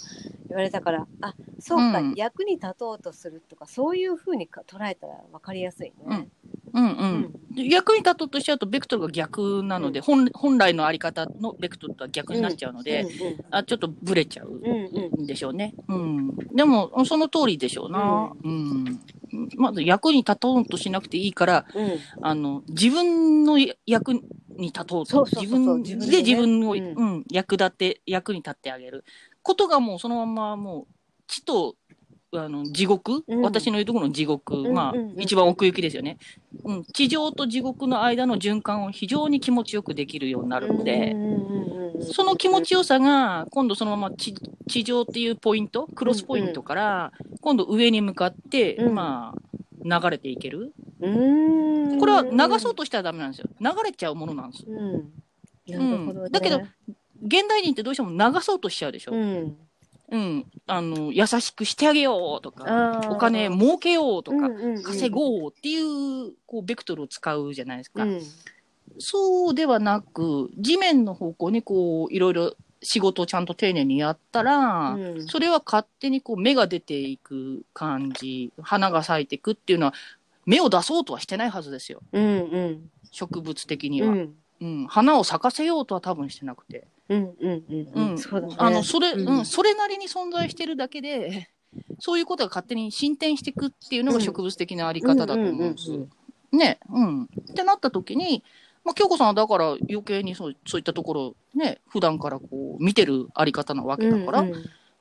言われたから、あそうか、うん。役に立とうとするとかそういうふうにか捉えたら分かりやすいね。うんう。うんで役に立とうとしちゃうと、ベクトルが逆なので、本本来のあり方のベクトルとは逆になっちゃうので、うんあちょっとブレちゃううんでしょうね。うん。でも、その通りでしょうな。うん。まず役に立とうとしなくていいから、うんあの、自分の役に立とうと。自分で自分を、ううんん、役立って、役に立ってあげる。ことがもうそのままもう、地とあの地獄、うん。私の言うところの地獄、んまあ、うんうん。一番奥行きですよね、うん。地上と地獄の間の循環を非常に気持ちよくできるようになるので、その気持ちよさが、今度そのまま地地上っていうポイント、クロスポイントから、今度上に向かって、うん。まあ、流れていける。これは流そうとしたらダメなんですよ。流れちゃうものなんです。うん。なるほどね。だけど現代人ってどうしても流そうとしちゃうでしょ。うんうん。あの、優しくしてあげようとか、お金儲けようとか、うんうんうん稼ごうっていう、こう、ベクトルを使うじゃないですか。うんそうではなく、地面の方向にこう、いろいろ仕事をちゃんと丁寧にやったら、うんそれは勝手にこう、芽が出ていく感じ、花が咲いていくっていうのは、芽を出そうとはしてないはずですよ。うんうん植物的には。うんうん。花を咲かせようとは多分してなくて。うんうんうんううん。んそうだね。あの、それ、うん。うん、それなりに存在してるだけで、そういうことが勝手に進展していくっていうのが植物的なあり方だと思うんです。うんうんね、うん。ってなった時に、まあ、京子さんはだから余計にそうそういったところ、ね、普段からこう見てるあり方なわけだから、うん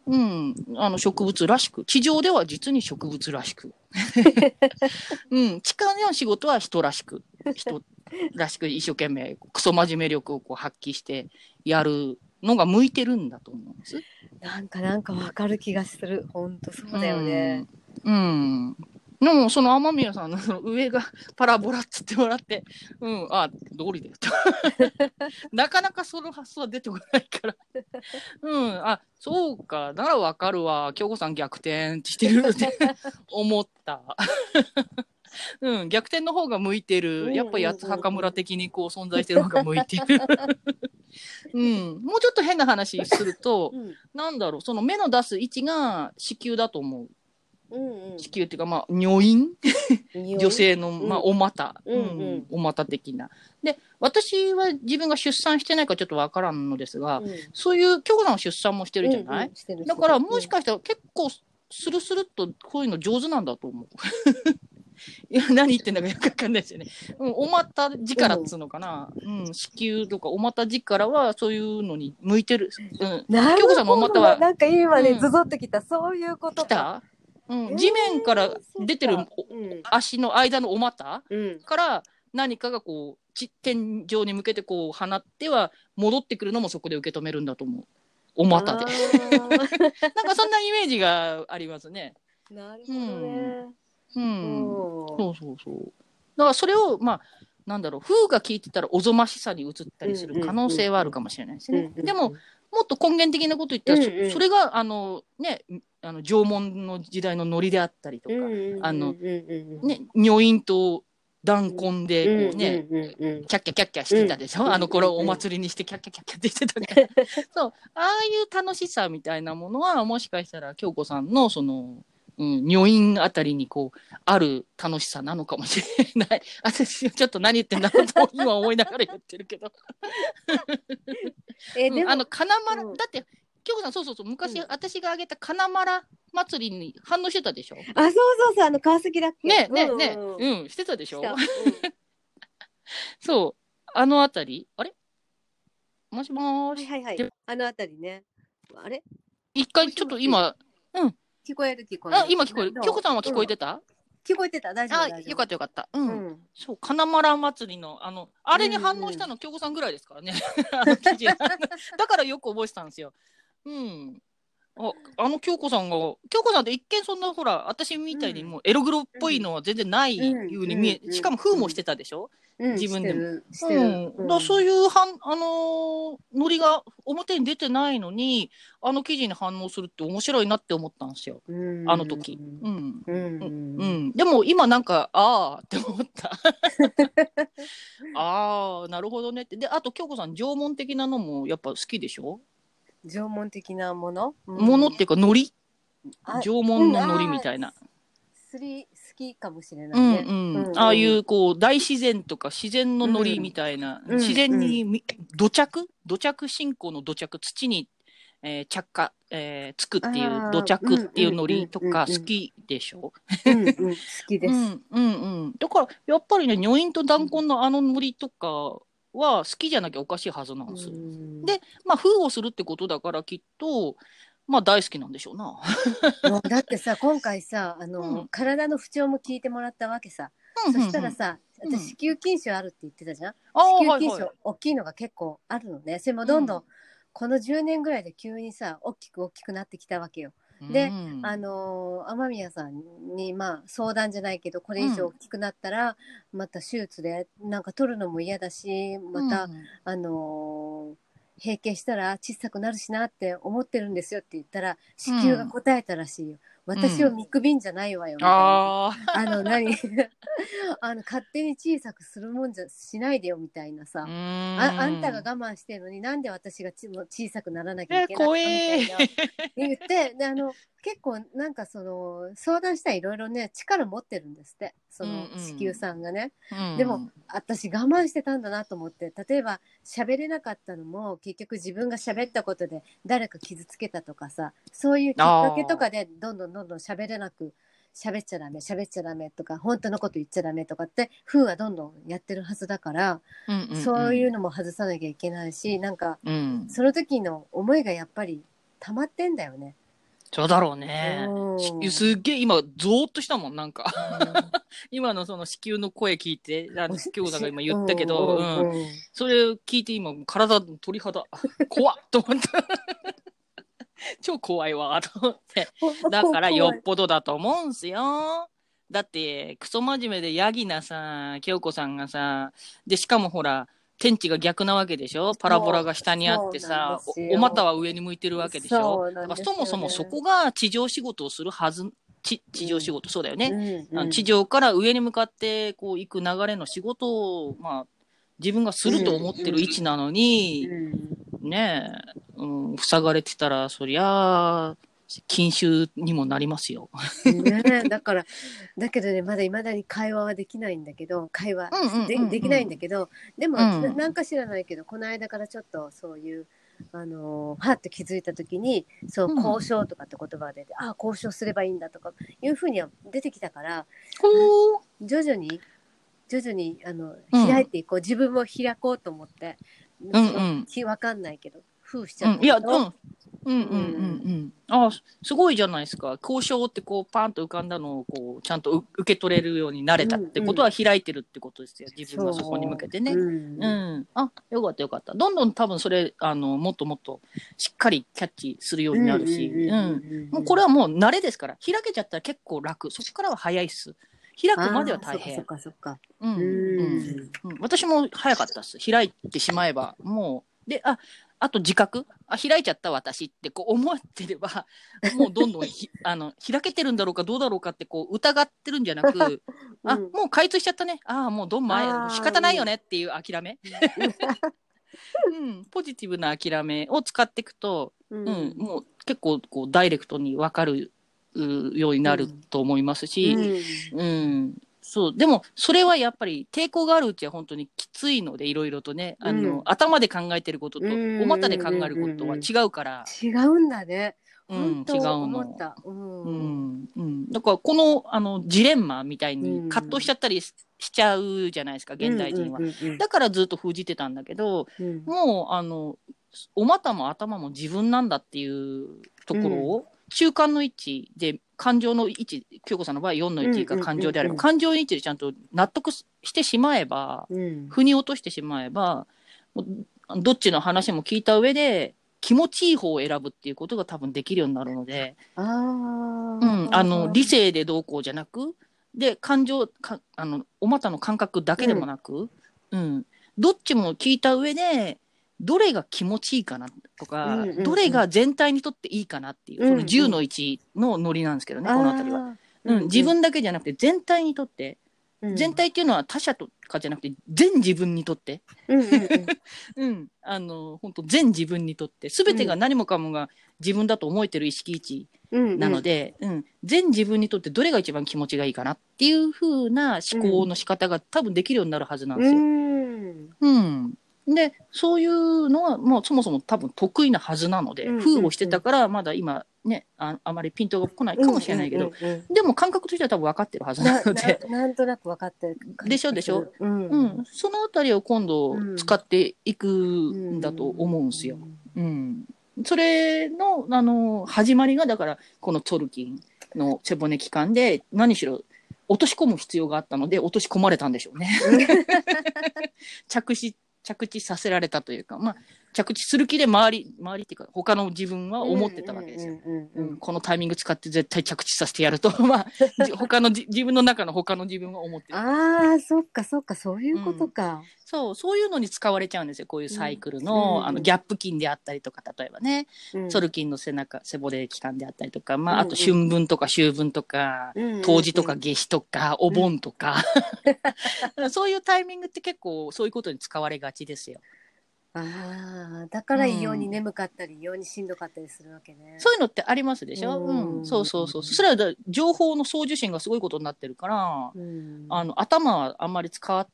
うん、あの植物らしく、地上では実に植物らしく、うん、地下での仕事は人らしく、人らしく一生懸命、クソ真面目力をこう発揮してやるのが向いてるんだと思うんです。なんかなんかわかる気がする本当そうだよねうん。うん。でも、その雨宮さんのその上がパラボラっつってもらって、うん、あ、通りだよと。なかなかその発想は出てこないから。うん、あ、そうか、ならわかるわ。京子さん逆転ってしてるって 思った。うん、逆転の方が向いてる。やっぱ八つ墓村的にこう存在してる方が向いてる。うん、もうちょっと変な話すると、うん。なんだろう、その目の出す位置が子宮だと思う。うんうん。子宮っていうか、まあ、女院女性の、まあ、うんお股、うんうん。お股的な。で、私は自分が出産してないからちょっとわからんのですが、うん。そういう、京子さんは出産もしてるじゃない、うんうん。だから、もしかしたら結構、スルスルっとこういうの上手なんだと思う。いや、何言ってんだかよくわかんないですよね。うん、お股力っつうのかな。うん、子宮とかお股力はそういうのに向いてる。うん。なる京子さんもほまたは。どなんか今ねうん。ズゾってきた。そういうこと来かた？うん、地面から出てる足の間のお股うん。から何かがこうち天井に向けてこう放っては戻ってくるのもそこで受け止めるんだと思う。お股で。なんかそんなイメージがありますね。なるほどね。うん、うん。そうそうそう。だからそれをまあなんだろう風が効いてたらおぞましさに移ったりする可能性はあるかもしれないですね、うんでももっと根源的なこと言ったら、そうんうん。それがあのねあの縄文の時代のノリであったりとか、あのねね、女院と弾痕でこうね、うんうん。うんキャッキャキャッキャしてたでしょ、うんあの頃お祭りにしてキャッキャキャッキャってしてたから。そう。ああいう楽しさみたいなものは、もしかしたら京子さんのその、うん、女院あたりにこう、ある楽しさなのかもしれない。私、ちょっと何言ってんだろうと今思いながら言ってるけど。えでもうんあの、金丸、うん。だって、京子さん、そうそうそう、昔、私が挙げた金丸祭りに反応してたでしょ？あそうそうそうあの川崎だっけ？ねねね、うんうん。うん、してたでしょ？うん。そう。あのあたり、あれ？もしもーし。はいはいはい。であのあたりね。あれ？一回ちょっと今、聞こえる聞こえるあ、今聞こえる。どう京子さんは聞こえてた、聞こえてた大丈夫あ、よかったよかった。う。うんんそう、金丸祭りの、あの、あれに反応したの京子さんぐらいですからね。だからよく覚えてたんですよ。うん。あ、あの京子さんが、京子さんって一見そんなほら、私みたいにもうエログロっぽいのは全然ないように見え、うん。しかも風もしてたでしょ、うん。自分でも。うん、だそういうはん、あのーノリが表に出てないのに、あの記事に反応するって面白いなって思ったんですよ。うん。あの時。うん。うん。ううん。ん。でも今なんか、ああって思った。ああ、なるほどねって。で、あと京子さん、縄文的なのもやっぱ好きでしょ、縄文的なもの？ものっていうか、ノリあ縄文のノリみたいな。すり好きかもしれうないね。んうん。ああいう、こう、大自然とか自然のノリみたいな、うん。自然にみ土着？土着信仰の土着、土に、えー着火、えーつくっていあー。う土着っていうノリとかうんうんうんうん。好きでしょ？うんうん、好きです。うんうんうん。だから、やっぱりね、女院と弾痕のあのノリとかは好きじゃなきゃおかしいはずなんです。うん。で、まあ、封をするってことだから、きっと、まあ大好きなんでしょうな。もうだってさ今回さあの、うん。体の不調も聞いてもらったわけさ、そしたらさうん。私子宮筋腫あるって言ってたじゃん、あー子宮筋腫、大きいのが結構あるのね。それもどんどん、うん。この10年ぐらいで急にさ大きく大きくなってきたわけよ。でうん。あのー雨宮さんにまあ相談じゃないけどこれ以上大きくなったら、また手術でなんか取るのも嫌だしまた、うん。あのー閉経したら小さくなるしなって思ってるんですよって言ったら子宮が答えたらしいよ、私を見くびんじゃないわよみたいな、ああ。あの何？あの勝手に小さくするもんじゃしないでよみたいなさ、あああんたが我慢してるのになんで私がちも小さくならなきゃいけないの怖みたえいな言ってであの結構なんかその相談したらいろいろね力持ってるんですってそのうんうん子宮さんがね、うん。でも私我慢してたんだなと思って例えば喋れなかったのも結局自分が喋ったことで誰か傷つけたとかさそういうきっかけとかでどんどんどんどん喋れなく喋っちゃダメ喋っちゃダメとか本当のこと言っちゃダメとかって風はどんどんやってるはずだから、うんうんうん。そういうのも外さなきゃいけないしなんかうん。その時の思いがやっぱり溜まってんだよね。そうだろうねうん。すっげえ今、ゾーっとしたもん、なんか。今のその子宮の声聞いて、あの、京子さんが今言ったけど、ううんそれ聞いて今、体の鳥肌、怖っと思った。超怖いわ、と思って。だからよっぽどだと思うんすよ。だって、クソ真面目でヤギなさ、京子さんがさ、で、しかもほら、天地が逆なわけでしょ？パラボラが下にあってさおお股は上に向いてるわけでしょ？そもそもそこが地上仕事をするはず、ち地上仕事、そうだよね。うんうん。地上から上に向かってこう行く流れの仕事を、まあ、自分がすると思ってる位置なのに、うん。ねえ、うん、塞がれてたら、そりゃあ、禁酒にもなりますよ。ねえだからだけどねまだいまだに会話はできないんだけど会話うんうんうんうんでできないんだけどでも、うんななんか知らないけどこの間からちょっとそういう。あのーはって気づいた時にそううん交渉とかって言葉が出て、ああ交渉すればいいんだとかいうふうには出てきたから。徐々に徐々にあのうん開いていこう、自分も開こうと思って、うんうん気わかんないけど封しちゃうん、いや、うん。うんうんうんうん。あすごいじゃないですか。交渉ってこう、パンと浮かんだのを、こう、ちゃんとう受け取れるようになれたってことは開いてるってことですよ。自分がそこに向けてね。うんうん。あ、よかったよかった。どんどん多分それ、あの、もっともっとしっかりキャッチするようになるし、これはもう慣れですから。開けちゃったら結構楽。そこからは早いっす。開くまでは大あーそ変っ。かそっかうん。うんうん私も早かったっす。開いてしまえば、もう、で、あ、あと自覚？あ、開いちゃった私ってこう思ってれば、もうどんどんひあの開けてるんだろうかどうだろうかってこう疑ってるんじゃなく、あ、うん。もう開通しちゃったね。ああ、もうどんまい仕方ないよねっていう諦め。うん、ポジティブな諦めを使っていくと、ううん、もう結構こうダイレクトに分かるうようになると思いますし、うん、そう。でも、それはやっぱり抵抗があるうちは本当にきついので、いろいろとね、あの、うん。頭で考えてることと、うん。お股で考えることは違うから、違うんだね。うん、本当違う思のっ。た。うん。うん、うん。だから、この、あの、ジレンマみたいにうん。葛藤しちゃったりししちゃうじゃないですか、現代人は。うんうんうん。だからずっと封じてたんだけど、うん。もう、あの、お股も頭も自分なんだっていうところを、中間の位置で、感情の位置、京子さんの場合4の位置が感情であれば、うんうんうんうん。感情の位置でちゃんと納得してしまえば、うん。腑に落としてしまえば、どっちの話も聞いた上で、気持ちいい方を選ぶっていうことが多分できるようになるので、あー。うん、あの、理性でどうこうじゃなく、で、感情、かあの、お股の感覚だけでもなく、うん、どっちも聞いた上で、どれが気持ちいいかなとか、うんうんうん。どれが全体にとっていいかなっていう、うんうん。その10の1のノリなんですけどね、この辺りは。あーうん、自分だけじゃなくて全体にとって、うん。全体っていうのは他者とかじゃなくて全自分にとって、うんうんうん。うん、あの本当全自分にとって全てが何もかもが自分だと思えてる意識位置うん。なので、うん。全自分にとってどれが一番気持ちがいいかなっていう風な思考の仕方が多分できるようになるはずなんですよ。うん。うんでそういうのはもうそもそも多分得意なはずなので、うん封をしてたからまだ今ねああまりピントが来ないかもしれないけど、うんうんうんでも感覚としては多分分かってるはずななので。ななんとなく分かってるでしょでしょ、うんうん、そのあたりを今度うん使っていくんだと思うんですよ。うん。それの、あの、始まりが、だから、このトルキンの背骨機関で、何しろ、落とし込む必要があったので、落とし込まれたんでしょうね。着地、着地させられたというか、まあ、着地する気で周り、周りっていうか、他の自分は思ってたわけですよ。このタイミング使って絶対着地させてやると、まあ、他の自分の中の他の自分は思ってる。ああ、そっかそっか、そういうことか、うん、そう、そういうのに使われちゃうんですよ。こういうサイクルの、うん、あの、ギャップ筋であったりとか、例えばね、うん、ソル筋の背中、背骨器官であったりとか、まあ、あと春分とか秋分とか、冬至とか夏至とか、お盆とか、そういうタイミングって結構そういうことに使われがちですよ。ああ、だから異様に眠かったり、異様にしんどかったりするわけね。そういうのってありますでしょ、ううん、そうそうそう。それは情報の送受信がすごいことになってるから、うん、あの頭はあんまり使っ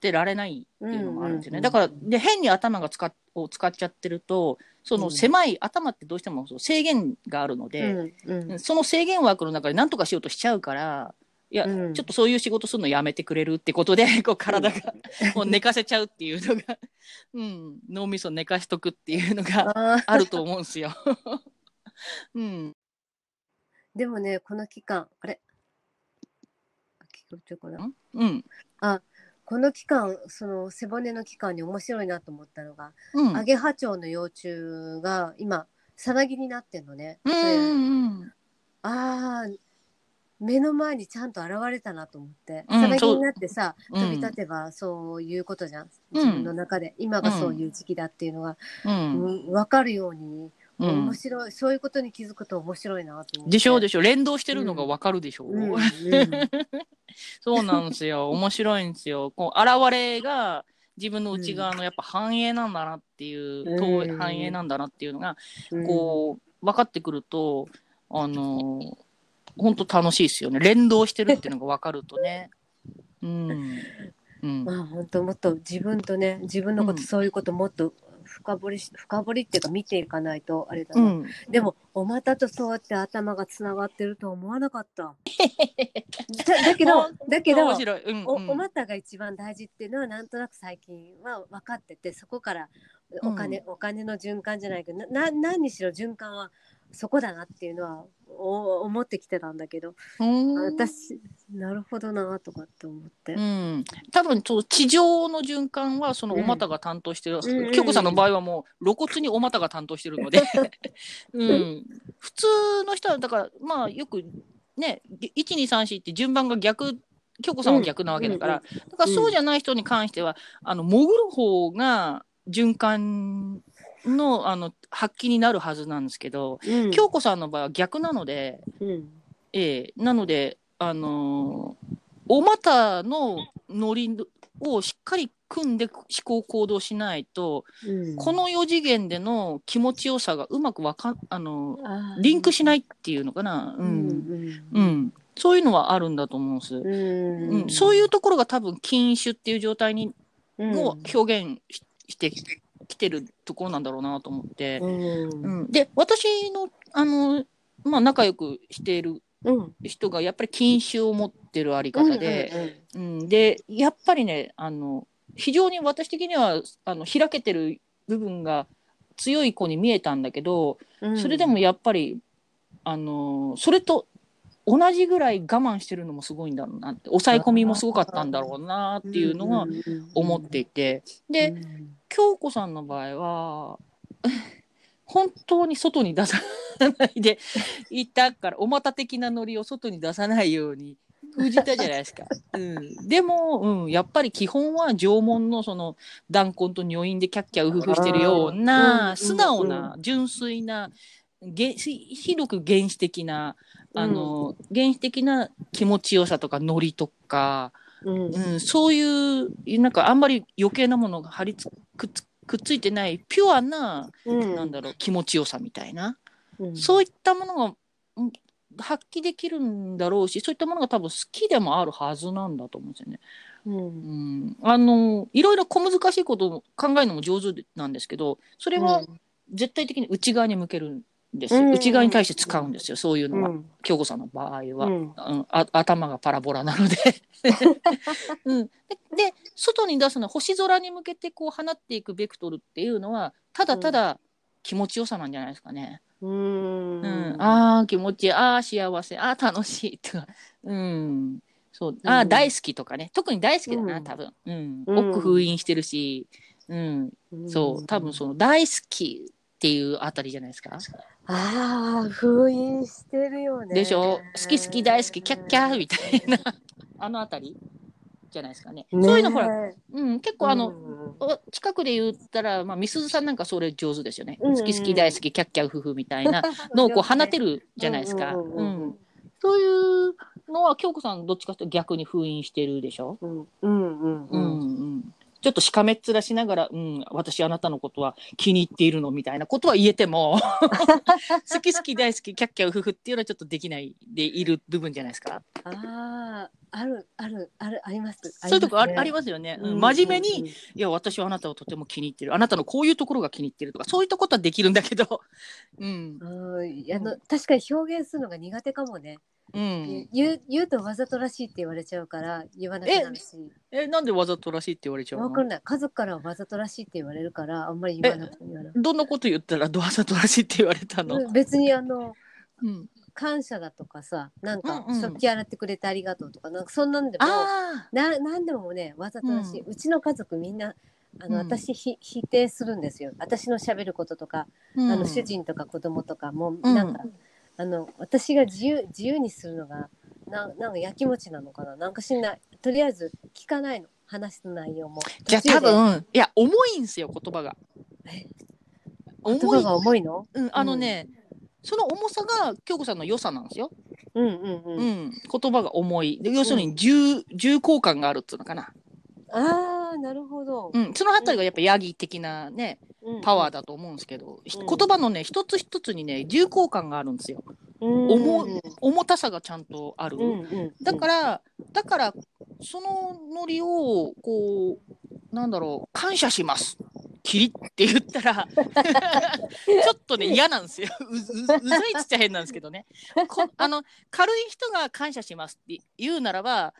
てられないっていうのもあるんですよね。だからで変に頭が使っを使っちゃってるとその狭い、頭ってどうしても制限があるので、その制限枠の中で何とかしようとしちゃうからいや、うん、ちょっとそういう仕事するのやめてくれるってことで、こう体が、もう寝かせちゃうっていうのが、うん、脳みそ寝かしとくっていうのがあると思うんですよ。うん。でもね、この期間、あれ？聞こえてるかな？うん。あ、この期間、その背骨の期間に面白いなと思ったのが、うん、アゲハチョウの幼虫が今、さなぎになってんのね。うんうんうん、ああ、目の前にちゃんと現れたなと思って、さなぎになってさ、飛び立てばそういうことじゃん、自分の中で。今がそういう時期だっていうのが、うん。分かるように面白い、そういうことに気づくと面白いなと思って。でしょうでしょう。連動してるのが分かるでしょう、うんうん、そうなんですよ。面白いんですよ。こう現れが自分の内側のやっぱ反映なんだなっていう、うん、反映なんだなっていうのが、こう分かってくるとあのー本当楽しいですよね。連動してるっていうのが分かるとね。うん。うん、まあ本当もっと自分とね自分のこと、そういうこともっと深掘り深掘りっていうか見ていかないとあれだな、うん、でもお股とそうやって頭がつながってるとは思わなかった。だだけどだけど、うんうん、おお股が一番大事っていうのはなんとなく最近は分かっててそこからお金、うん、お金の循環じゃないけどな何にしろ循環はそこだなっていうのはお思ってきてたんだけど。私なるほどなとかって思って、うん、多分そう地上の循環はそのお股が担当してる、うん、京子さんの場合はもう露骨にお股が担当してるので、うん、普通の人はだからまあよくね1234って順番が逆京子さんは逆なわけだから、だからそうじゃない人に関してはあの潜る方が循環のあの発揮になるはずなんですけど、うん、京子さんの場合は逆なので、うん、ええなのであのー、お股のノリをしっかり組んで思考行動しないと、うん、この4次元での気持ちよさがうまくわかあのリンクしないっていうのかな、うん、うん、そういうのはあるんだと思うんです、うん。そういうところが多分禁酒っていう状態に、を表現して来てるところなんだろうなと思って、うん、うん、で私のあの、まあ、仲良くしている人がやっぱり禁酒を持ってるあり方で、うん、うん、でやっぱりねあの非常に私的にはあの開けてる部分が強い子に見えたんだけど、それでもやっぱりあのそれと同じぐらい我慢してるのもすごいんだろうなって抑え込みもすごかったんだろうなっていうのが思っていて。で京子さんの場合は 本当に外に出さないでいたからお股的なノリを外に出さないように封じたじゃないですか。うん、でも、うん、やっぱり基本は縄文のその弾痕と女院でキャッキャウフフしてるような素直な純粋な広く原始的なあの、原始的な気持ちよさとかノリとか、うん、うん、そういうなんかあんまり余計なものが張りつくっつくっついてないピュアな、うん、なんだろう気持ちよさみたいな、うん、そういったものが発揮できるんだろうしそういったものが多分好きでもあるはずなんだと思うんですよね。うん、うん、あのいろいろ小難しいことを考えるのも上手なんですけどそれは絶対的に内側に向けるですよ、内側に対して使うんですよ。そういうのは、京子さんの場合は、うん。あ頭がパラボラなので。うん、でで外に出すのは星空に向けてこう放っていくベクトルっていうのはただただ、気持ちよさなんじゃないですかね。ううん。ん、ああ気持ちいい。ああ幸せ。ああ楽しいとか、うん、そう。ああうん大好きとかね。特に大好きだな、うん。多分、うん、うん。奥封印してるし、うん、そう。多分その大好きっていうあたりじゃないですか。ああ封印してるよね。でしょ？好き好き大好きキャッキャーみたいな。あのあたりじゃないですかね。ねそういうのほら、うん、結構あの、うんお近くで言ったら、まあ、みすずさんなんかそれ上手ですよね。うんうん好き好き大好きキャッキャウフフみたいなのをこう 放てるじゃないですか。うんそういうのは京子さんどっちかというと逆に封印してるでしょ？うん。うんうんううんんうんちょっとしかめっ面しながら、うん、私あなたのことは気に入っているのみたいなことは言えても 好き好き大好きキャッキャウフフっていうのはちょっとできないでいる部分じゃないですか。あああるあるあるあります。そういうとこありありまますよね。すうん真面目に、いや私はあなたをとても気に入ってる。あなたのこういうところが気に入ってるとかそういったことはできるんだけど、うん。うんあの確かに表現するのが苦手かもね、うん、言う言うとわざとらしいって言われちゃうから言わなくなるし。えなんでわざとらしいって言われちゃうの？わかんない。家族からはわざとらしいって言われるからあんまり言わなくないどんなこと言ったらわざとらしいって言われたの、うん別にあのうん、感謝だとかさなんかうんうん食器洗ってくれてありがとうとかなんかそんなんでもあななんでもねわざとらしい、うちの家族みんなあの、うん。私ひ否定するんですよ。私のしゃべることとか、あ、うん。あの主人とか子供とかもうん。なんか、あの私が自由自由にするのがななんかやきもちなのかな？なんかしんない。とりあえず聞かないの。話す内容も。じゃあ多分いや重いんですよ言葉が。え？重い。言葉が重いの？うん、あのね、その重さが京子さんの良さなんですよ、うんうんうん、うん。言葉が重い。で要するに重,、重厚感があるっていうのかな、ああなるほど、うん、そのあたりがやっぱヤギ的なねパワーだ、だと思うんですけど、ひうん。言葉のね一つ一つにね重厚感があるんですよ。うん、重うん重たさがちゃんとある、だからだからそのノリをこうなんだろう感謝します。キリって言ったら ちょっとね嫌なんですよ。うざいっつっちゃ変なんですけどね。こあの軽い人が感謝しますって言うならば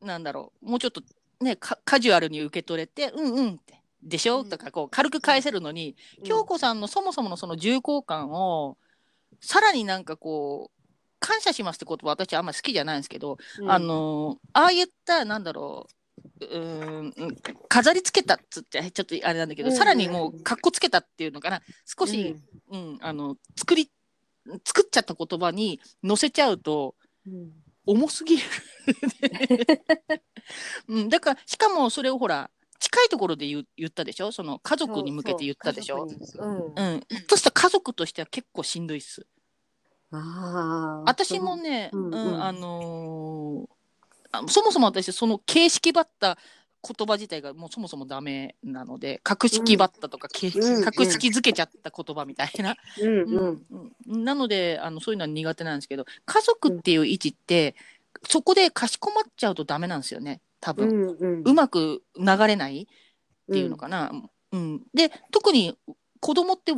なんだろうもうちょっとねカカジュアルに受け取れてうんうんってでしょ、うん。とかこう軽く返せるのに、京子さんのそもそものその重厚感をさらになんかこう感謝しますって言葉私あんまり好きじゃないんですけど、うん。あのああいったなんだろううーん飾りつけたっつってちょっとあれなんだけど、うん。さらにもうかっこつけたっていうのかな。少し、うん。あの作り作っちゃった言葉に乗せちゃうとうんうん。重すぎる、うん、だからしかもそれをほら近いところで言ったでしょ？その家族に向けて言ったでしょ？そう。そうん、そしたら家族としては結構しんどいっす。うん、ああ私もね、う。んうんあのーあそもそも私その形式ばった言葉自体がもうそもそもダメなので格式ばったとか、けうん。格式づけちゃった言葉みたいな、うん。うん。うん。なのであのそういうのは苦手なんですけど家族っていう位置って、そこでかしこまっちゃうとダメなんですよね多う分、んうん。うまく流れないっていうのかな。うん。で特に子供って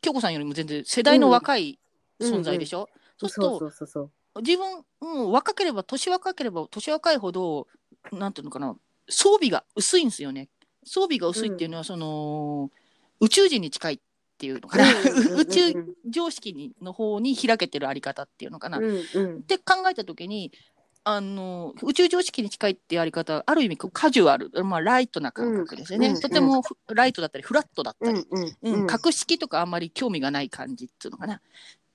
京子さんよりも全然世代の若い存在でしょ、そうするとそうそうそう自分、うん、若ければ年若ければ年若いほどなんていうのかな装備が薄いんですよね。装備が薄いっていうのは、その宇宙人に近いっていうのかな、うん 宇宙常識にの方に開けてるあり方っていうのかな、っうんうん。て考えた時にあの宇宙常識に近いっていうあり方ある意味カジュアル、まあ、ライトな感覚ですよね、うんとてもふライトだったりフラットだったり、うん格式とかあんまり興味がない感じっていうのかな、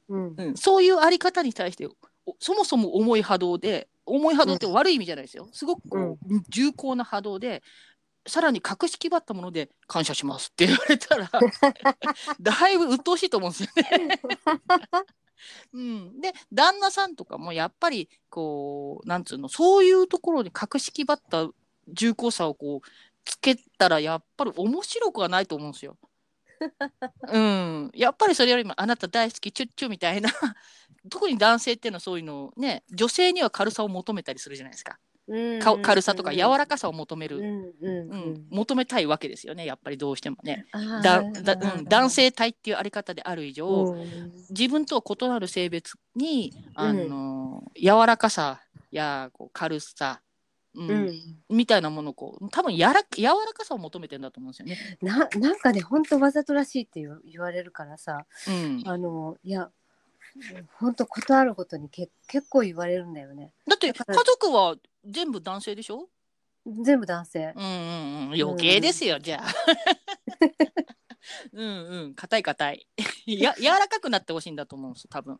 うん。うん、そういうあり方に対しておそもそも重い波動で重い波動って悪い意味じゃないですよ。すごくこう、重厚な波動でさらに格式ばったもので感謝しますって言われたら だいぶ鬱陶しいと思うんですよね。うん、で旦那さんとかもやっぱりこうなんつうのそういうところに格式ばった重厚さをこうつけたらやっぱり面白くはないと思うんですよ。うん、やっぱりそれよりもあなた大好きチュッチュみたいな。特に男性っていうのはそういうのをね女性には軽さを求めたりするじゃないですか、うんか軽さとか柔らかさを求める、うんうんううん。ん求めたいわけですよねやっぱりどうしてもね。だだ、うん、男性体っていうあり方である以上、うん。自分とは異なる性別にあの、柔らかさやこう軽さうんうん。みたいなものをこう多分やら柔らかさを求めてんだと思うんですよね。ななんかね本当わざとらしいって言われるからさうん、あのいや本当ことあるごとにけ結構言われるんだよね。だって家族は全部男性でしょ？全部男性。うんうんうん。余計ですよ、じゃあ。うんうん。硬い硬い。や柔らかくなってほしいんだと思うんです多分、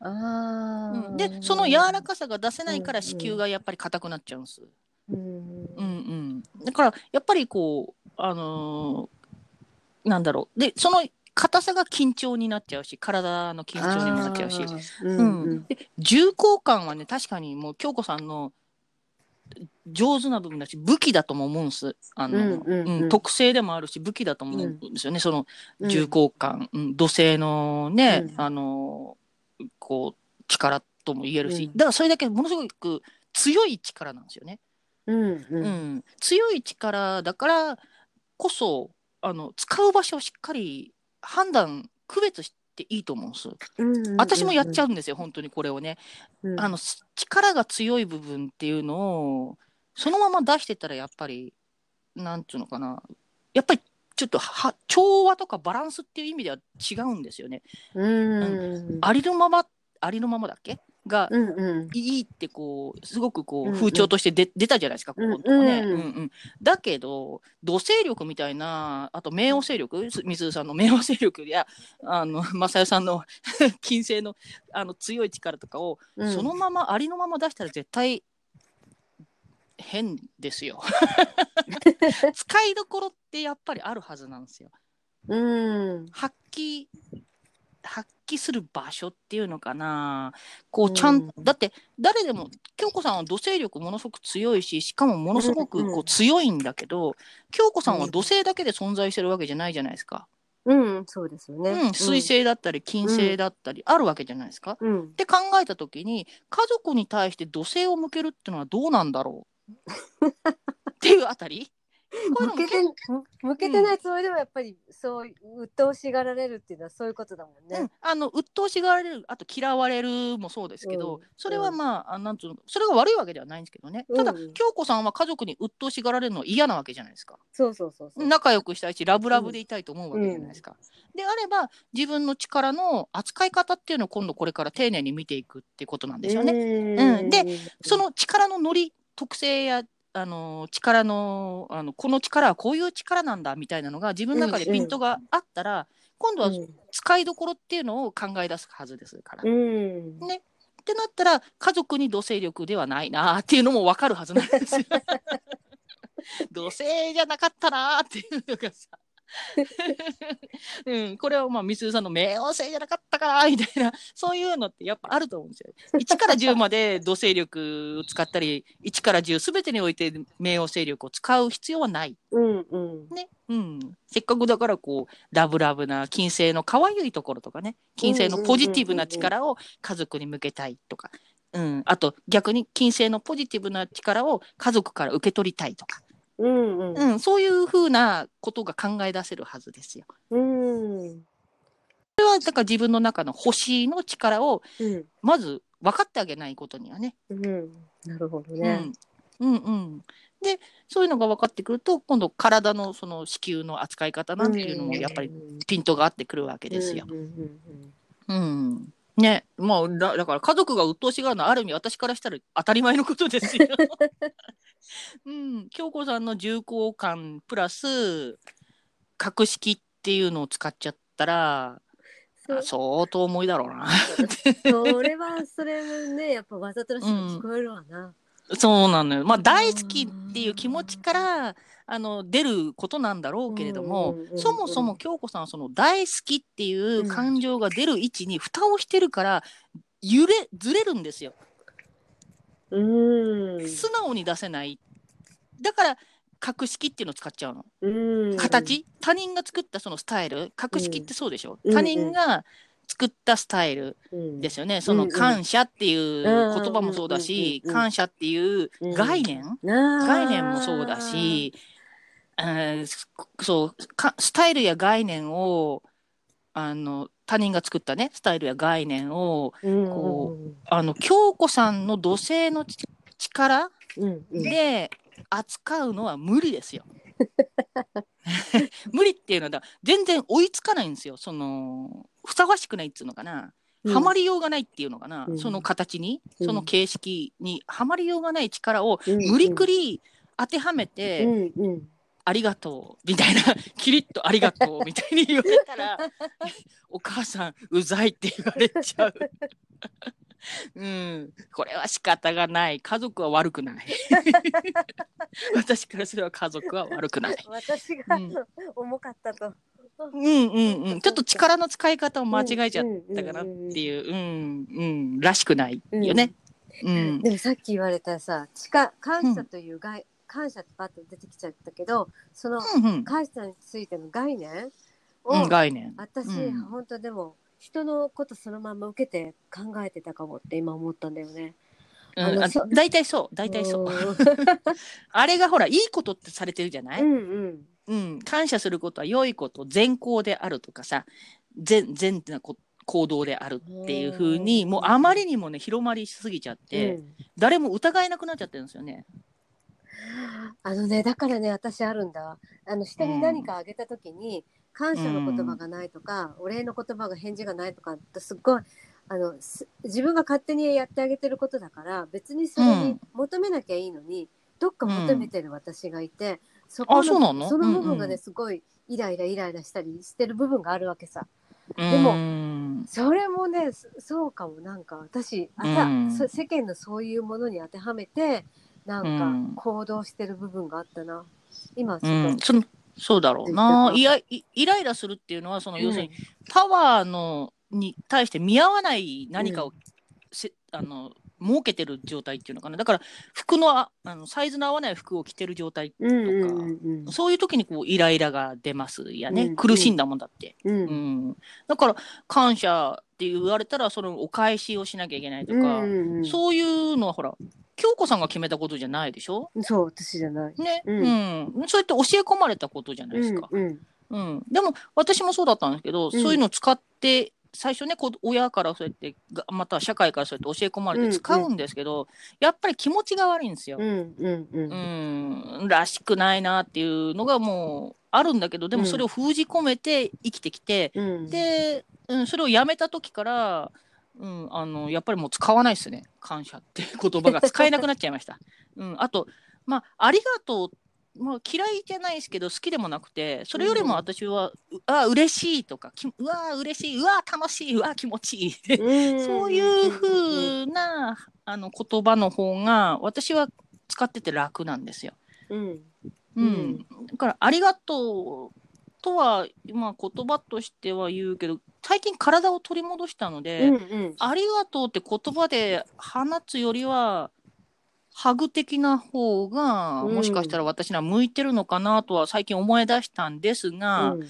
あー。うん、でその柔らかさが出せないから子宮がやっぱり硬くなっちゃうんです、うん。うんうん、だからやっぱりこうあのーなんだろう。でその硬さが緊張になっちゃうし体の緊張にもなっちゃうし。ううんうん。で重厚感はね確かにもう京子さんの上手な部分だし武器だとも思うんです。あの、うんうん特性でもあるし武器だと思うんですよね、その重厚感、うん土星のね、うん。あのこう力とも言えるし、うん。だからそれだけものすごく強い力なんですよね。うんううんん。強い力だからこそあの使う場所をしっかり判断区別していいと思うんです。うん私もやっちゃうんですよ、本当にこれをね。うんあのす力が強い部分っていうのをそのまま出してたらやっぱりなんていうのかなやっぱりちょっとは調和とかバランスっていう意味では違うんですよね。うんありのままありのままだっけ？がいいってこうすごくこう風潮として出出たじゃないですか、ここのとこね、うんうんうん。だけど土星力みたいなあと冥王星力す水さんの冥王星力やあの正代さんの 金星のあの強い力とかをうん。そのままありのまま出したら絶対変ですよ。使いどころってやっぱりあるはずなんですよ。うん。発揮発揮する場所っていうのかな。こうちゃん、うんだって誰でも京子さんは土星力ものすごく強いししかもものすごくうんうこうん。強いんだけど、京子さんは土星だけで存在してるわけじゃないじゃないですか。うんそうですよね。うん、水星だったり金星だったりあるわけじゃないですか。うん。って考えた時に家族に対して土星を向けるっていうのはどうなんだろう。っていうあたり 向けてむ向けてないつもりでもやっぱりそう鬱陶しがられるっていうのはそういうことだもんね。うん、あの鬱陶しがられるあと嫌われるもそうですけど、うん。それはまああなんつうのそれが悪いわけではないんですけどね、ただうん京子さんは家族に鬱陶しがられるのは嫌なわけじゃないですか。そうそうそうそう。仲良くしたいしラブラブでいたいと思うわけじゃないですか、であれば自分の力の扱い方っていうのを今度これから丁寧に見ていくっていうことなんですよね、うん。でその力のノリ特性やあの力のあのこの力はこういう力なんだみたいなのが自分の中でピントがあったら、今度は使いどころっていうのを考え出すはずですから。うんねってなったら家族に土星力ではないなっていうのも分かるはずなんですよ。土星じゃなかったなっていうのがさ。うん、これはまあみすずさんの冥王星じゃなかったかなみたいなそういうのってやっぱあると思うんですよ。1から10まで土星力を使ったり1から10すべてにおいて冥王星力を使う必要はない。うんうん。ね。うん、せっかくだからこうラブラブな金星の可愛いところとかね。金星のポジティブな力を家族に向けたいとか、うん、あと逆に金星のポジティブな力を家族から受け取りたいとか、うんうんうん、そういうふうなことが考え出せるはずですよ。うんそれはだから自分の中の星の力をうんまず分かってあげないことにはね。うんなるほどねうんうんうん、でそういうのが分かってくると今度体のその子宮の扱い方なんていうのもやっぱりピントが合ってくるわけですよ。うん。ね、まあだだから家族が鬱陶しがるのはある意味私からしたら当たり前のことですよ。うん、京子さんの重厚感プラス格式っていうのを使っちゃったら相当重いだろうな。それはそれね やっぱわざとらしく聞こえるわな。そうなのよ。まあ大好きっていう気持ちからあの出ることなんだろうけれども、うんうんうんうんそもそも京子さんはその大好きっていう感情が出る位置に蓋をしてるから揺れずれるんですよ。うん。素直に出せない。だから格式っていうのを使っちゃうの。うん。形？他人が作ったそのスタイル？格式ってそうでしょ、うん。他人が作ったスタイルうん。ですよね。その感謝っていう言葉もそうだし、うん感謝っていう概念、概念もそうだし、えー。そうかスタイルや概念をあの他人が作ったねスタイルや概念をうんこあの京子さんの土星のち力で扱うのは無理ですよ。無理っていうのは全然追いつかないんですよ。そのふさわしくないっていうのかな、うん。はまりようがないっていうのかな、うん。その形にうん。その形式にはまりようがない力をうん。無理くり当てはめて、うんうんありがとうみたいな キリッとありがとうみたいに言われたら お母さんうざいって言われちゃう。うん、これは仕方がない。家族は悪くない。私からすれば家族は悪くない。私が、うん。重かったと。うんうんうん。ちょっと力の使い方を間違えちゃったかなっていううんうん。らしくないよね。うん。でもさっき言われたさ、力感謝という概、感謝ってパッと出てきちゃったけど、そのうんうん。感謝についての概念を、うん概念。私、うん。本当でも人のことそのまま受けて考えてたかもって今思ったんだよね。うんああのそ大体そう大体そう。う。あれがほらいいことってされてるじゃない、んうん。うん、感謝することは良いこと善行であるとかさ善善なこ行動であるっていう風にうん。もうあまりにもね広まりしすぎちゃって、うん。誰も疑えなくなっちゃってるんですよね。あのねだからね私あるんだ。あの人に何かあげた時に、感謝の言葉がないとか、お礼の言葉が返事がないとかってすっごいあのす自分が勝手にやってあげてることだから別にそれに求めなきゃいいのに、どっか求めてる私がいて、そこあそうなの？その部分がね、うんうんすごいイライライライラしたりしてる部分があるわけさ。でもうんそれもねそそうかも。なんか私あ世間のそういうものに当てはめてなんうん。か行動してる部分があったな。今ちうょっと、ん。そのそうだろう絶な対いやいイライラするっていうのはそのうん要するにパワーのに対して見合わない何かをせ、あの設けてる状態っていうのかな。だから服のああのサイズの合わない服を着てる状態うんうんうんそういう時にこうイライラが出ますやね、うん。苦しんだもんだって、うん。ううん。んだから感謝って言われたらそのお返しをしなきゃいけないとか、うんうん。そういうのはほら京子さんが決めたことじゃないでしょ？そう私じゃない。ね、ううん。んそうやって教え込まれたことじゃないですか、うん。うん。でも私もそうだったんですけど、ん。そういうのを使って最初ね親からそうやってがまたは社会からそうやって教え込まれて使うんですけど、やっぱり気持ちが悪いんですよ。うんうんうん。うん、らしくないなっていうのがもうあるんだけどでもそれを封じ込めて生きてきて、うん。で、うん、それをやめた時から、うん、あのやっぱりもう使わないですね。感謝って言葉が使えなくなっちゃいました。うん、あと、まあ、ありがとう。まあ、嫌いじゃないですけど好きでもなくてそれよりも私は、うあ嬉しいとかきうわ嬉しいうわ楽しいうわ気持ちいい。そういう風なあの言葉の方が私は使ってて楽なんですよ。うん。うん。うん。だから「ありがとう」とは、まあ、言葉としては言うけど最近体を取り戻したので「うんうん。ありがとう」って言葉で放つよりはハグ的な方がうんもしかしたら私には向いてるのかなとは最近思い出したんですが、うん。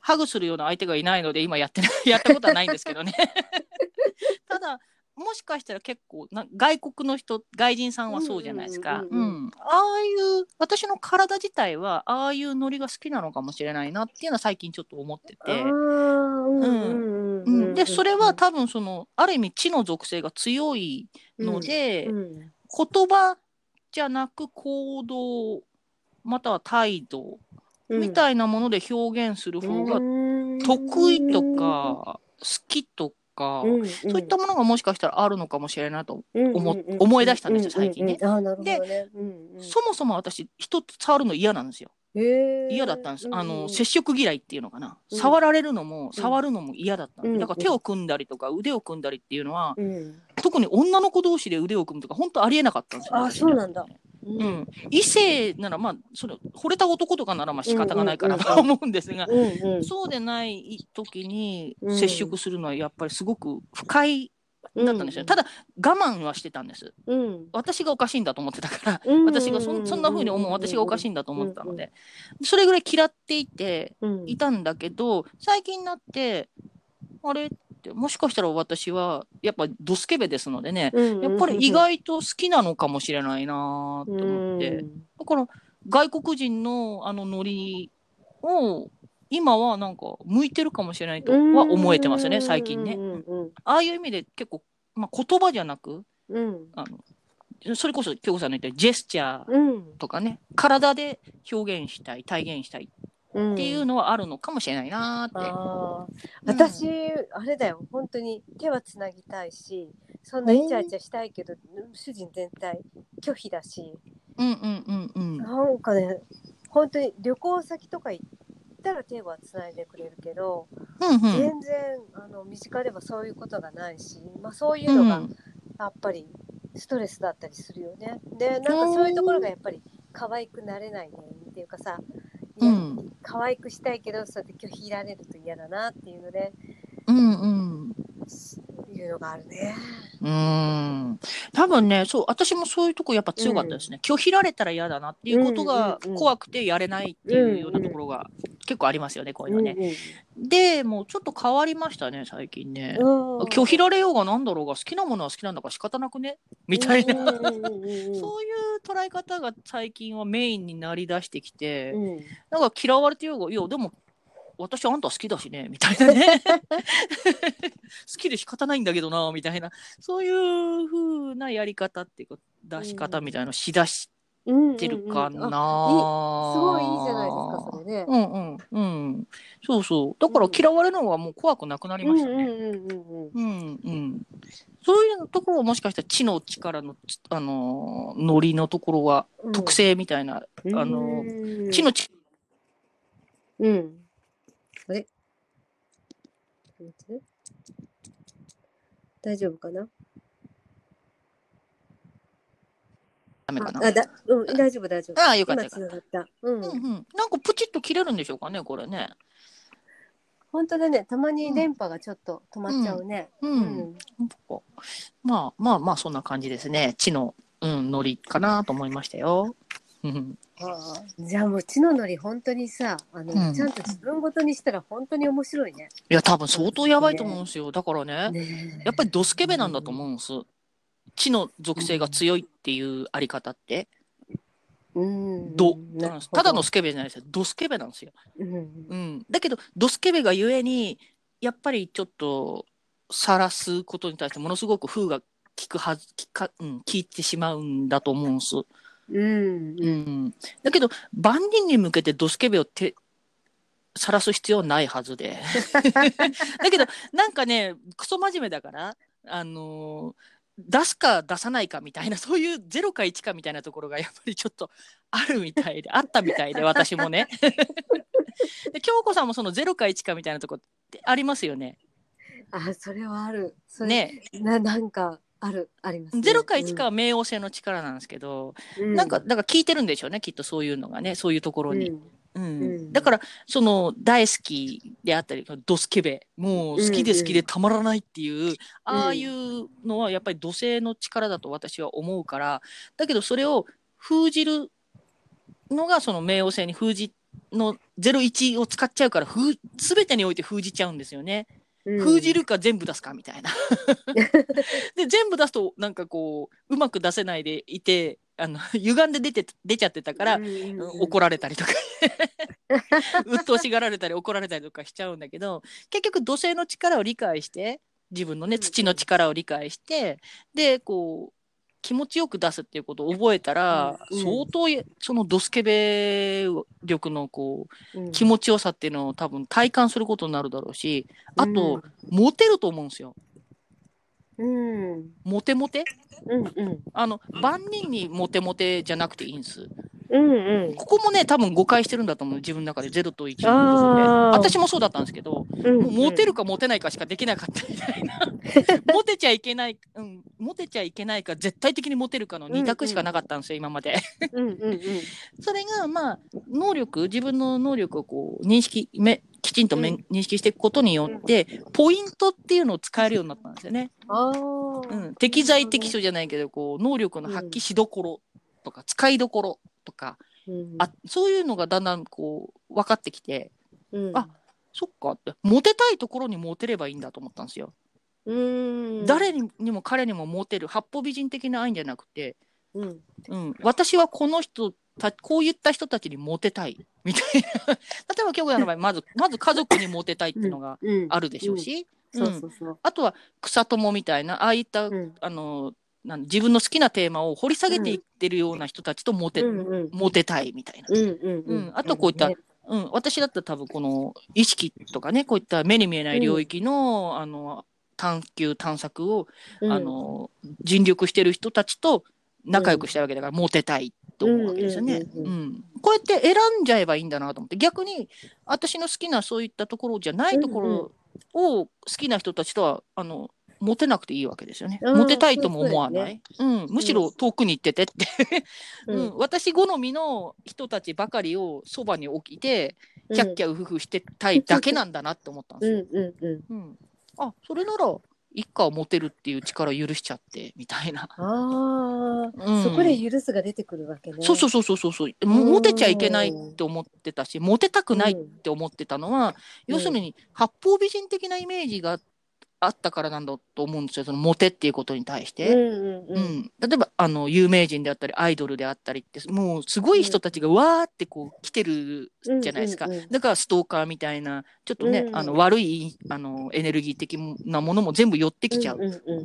ハグするような相手がいないので今やってないやったことはないんですけどね。ただもしかしたら結構な外国の人外人さんはそうじゃないですか。うんうんうんうんうん。ああいう私の体自体はああいうノリが好きなのかもしれないなっていうのは最近ちょっと思ってて、うんうんうんうん、でそれは多分そのある意味知の属性が強いので、うん言葉じゃなく行動または態度うん。みたいなもので表現する方が得意とか好きとか、そういったものがもしかしたらあるのかもしれないと、思思い出したんですよ最近ねうんうんうん。あーなるほどね。うんうんそもそも私人と触るの嫌なんですよ。嫌だったんです、あのうんうん。接触嫌いっていうのかな、うん。触られるのも触るのも嫌だったんでだから手を組んだりとか腕を組んだりっていうのは、うん。特に女の子同士で腕を組むとか本当ありえなかったんですよ、あそうなんだうん、異性ならまあそれ惚れた男とかならまあ仕方がないかなとは思うんですが、うんうん。そうでない時にうん接触するのはやっぱりすごく不快だったんですよ、ただ我慢はしてたんです。うん。私がおかしいんだと思ってたから、うん私がそんそんな風に思う私がおかしいんだと思ってたので、それぐらい嫌っていてうん。いたんだけど最近になってあれ？ってもしかしたら私はやっぱドスケベですのでねやっぱり意外と好きなのかもしれないなと思って、だから外国人のあのノリを今はなんか向いてるかもしれないとは思えてますね最近ね。うんうんああいう意味で結構、まあ、言葉じゃなくうん。あのそれこそ京子さんの言ったジェスチャーうん。とかね、体で表現したい体現したいうんっていうのはあるのかもしれないなーって。あー私、あれだよ本当に手はつなぎたいしそんなイチャイチャしたいけど主人全体拒否だしうんうんうんうん。なんかね本当に旅行先とか行ったら手はつないでくれるけど、うんうん。全然あの身近ではそういうことがないし、まあ、そういうのがうんやっぱりストレスだったりするよね。でなんかそういうところがやっぱり可愛くなれないねっていうかさ、いやうん可愛くしたいけどそうやって拒否られると嫌だなっていうのでうんうん。いうのがあるね。うーん。多分ねそう私もそういうとこやっぱ強かったですね、拒否られたら嫌だなっていうことがうんうんうん。怖くてやれないっていうようなところが結構ありますよねこういうのね、でもうちょっと変わりましたね最近ね、うん。うん拒否られようがなんだろうが好きなものは好きなんだから仕方なくねみたいな、うんうんうんうんうん。そういう捉え方が最近はメインになりだしてきて、うん。なんか嫌われてようがいやでも私あんた好きだしねみたいなね。好きで仕方ないんだけどなみたいな。そういう風なやり方っていうか出し方みたいなのしだしうんうんてるかな、うんうんあすごいいいじゃないですかそれね。うんうんうん。そうそう。だから嫌われるのはもう怖くなくなりましたね、うんうんうんうんうん。うんうん、そういうところをもしかしたら知の力の、あのーノリのところはうん。特性みたいな、あのうん知の力。うん。あれ？大丈夫かな？メかな？ああだ、うん、大丈夫大丈夫。ああよかったよかったった。うん。うんうん、なんかプチッと切れるんでしょうかねこれね本当だね、たまに電波がちょっと止まっちゃうね。う、うんまあまあまあそんな感じですね知の、うん、ノリかなと思いましたよ。うんああじゃあもう血ののり本当にさ、あの、うんちゃんと自分ごとにしたら本当に面白いね。いや多分相当やばいと思うんですよだからねねえやっぱりドスケベなんだと思うんです知の属性が強いっていうあり方って？うん。どただのスケベじゃないですよドスケベなんですよ。うん。うん、だけどドスケベがゆえにやっぱりちょっと晒すことに対してものすごく風が効くはず効か、うん、効いてしまうんだと思うんです。うん。うん、だけど万人に向けてドスケベをて晒す必要はないはずで だけどなんかねクソ真面目だからあのー出すか出さないかみたいなそういう0か1かみたいなところがやっぱりちょっとあるみたいで あったみたいで私もねで京子さんもその0か1かみたいなとこってありますよね？あ、それはある。ねな、なんかある、あります、ね。0か1かは冥王星の力なんですけど、うん、なんかだから聞いてるんでしょうねきっとそういうのがねそういうところに。うんうんうんだからその大好きであったりドスケベもう好きで好きでたまらないっていう、ああいうのはやっぱり土星の力だと私は思うからだけどそれを封じるのがその冥王星に封じの01を使っちゃうから封全てにおいて封じちゃうんですよね。うん封じるか全部出すかみたいな。で全部出すとなんかこううまく出せないでいてあの 歪んで出て出ちゃってたから、怒られたりとか。鬱陶しがられたり怒られたりとかしちゃうんだけど結局土星の力を理解して自分のね土の力を理解してでこう気持ちよく出すっていうことを覚えたら、うんうん。相当そのドスケベ力のこううん。気持ちよさっていうのを多分体感することになるだろうしあと、モテると思うんですようん。うんモテモテ？うんうん。あの万人にモテモテじゃなくていいんですうんうん。ここもね多分誤解してるんだと思う。自分の中で。0と1あー。ので私もそうだったんですけどうん。もうモテるかモテないかしかできなかったみたいな。モテちゃいけない、うん、モテちゃいけないか絶対的にモテるかの2択しかなかったんですよ、今まで。うんうんうん。それがまあ能力自分の能力をこう認識めきちんとめ、うん。認識していくことによってポイントっていうのを使えるようになったんですよね、うん、適材適所じゃないけどこう能力の発揮しどころとか使いどころとかうん。あそういうのがだんだんこう分かってきてうん。あそっかってモテたいところにモテればいいんだと思ったんですよ。うん。誰ににも彼にもモテる八方美人的な愛じゃなくて、うん。うん、私はこの人たこういった人たちにモテたいみたいな。例えば京子さんの場合まずまず家族にモテたいっていうのがうん。あるでしょうし、そうそうそう。あとは草友みたいなああいった、うん。あのなん自分の好きなテーマを掘り下げていってるような人たちとモテ、うんうんモテたいみたいな。あとこういった、ね。うん、私だったら多分この意識とかねこういった目に見えない領域の,、あの探求探索を、うん。あの尽力してる人たちと仲良くしたいわけだから、モテたいと思うわけですよね。こうやって選んじゃえばいいんだなと思って逆に私の好きなそういったところじゃないところを好きな人たちとはあのモテなくていいわけですよね。モテたいとも思わない？うん、むしろ遠くに行っててって。ううん。ん、私好みの人たちばかりをそばに置いて、キャッキャウフフしてたいだけなんだなって思ったんですよ。うんうんうん。うん。あそれなら一家を持てるっていう力を許しちゃってみたいな。ああ、うん。そこで許すが出てくるわけね。そうそうそうそうそう。そうもモテちゃいけないって思ってたしモテたくないって思ってたのは、要するに八方美人的なイメージがあったからなんだと思うんですよ。そのモテっていうことに対して。うんうんううん。ん、例えばあの有名人であったりアイドルであったりってもうすごい人たちがわーってこう来てるじゃないですか、うんうんうん。だからストーカーみたいなちょっとね、うんあの悪いあのエネルギー的なものも全部寄ってきちゃう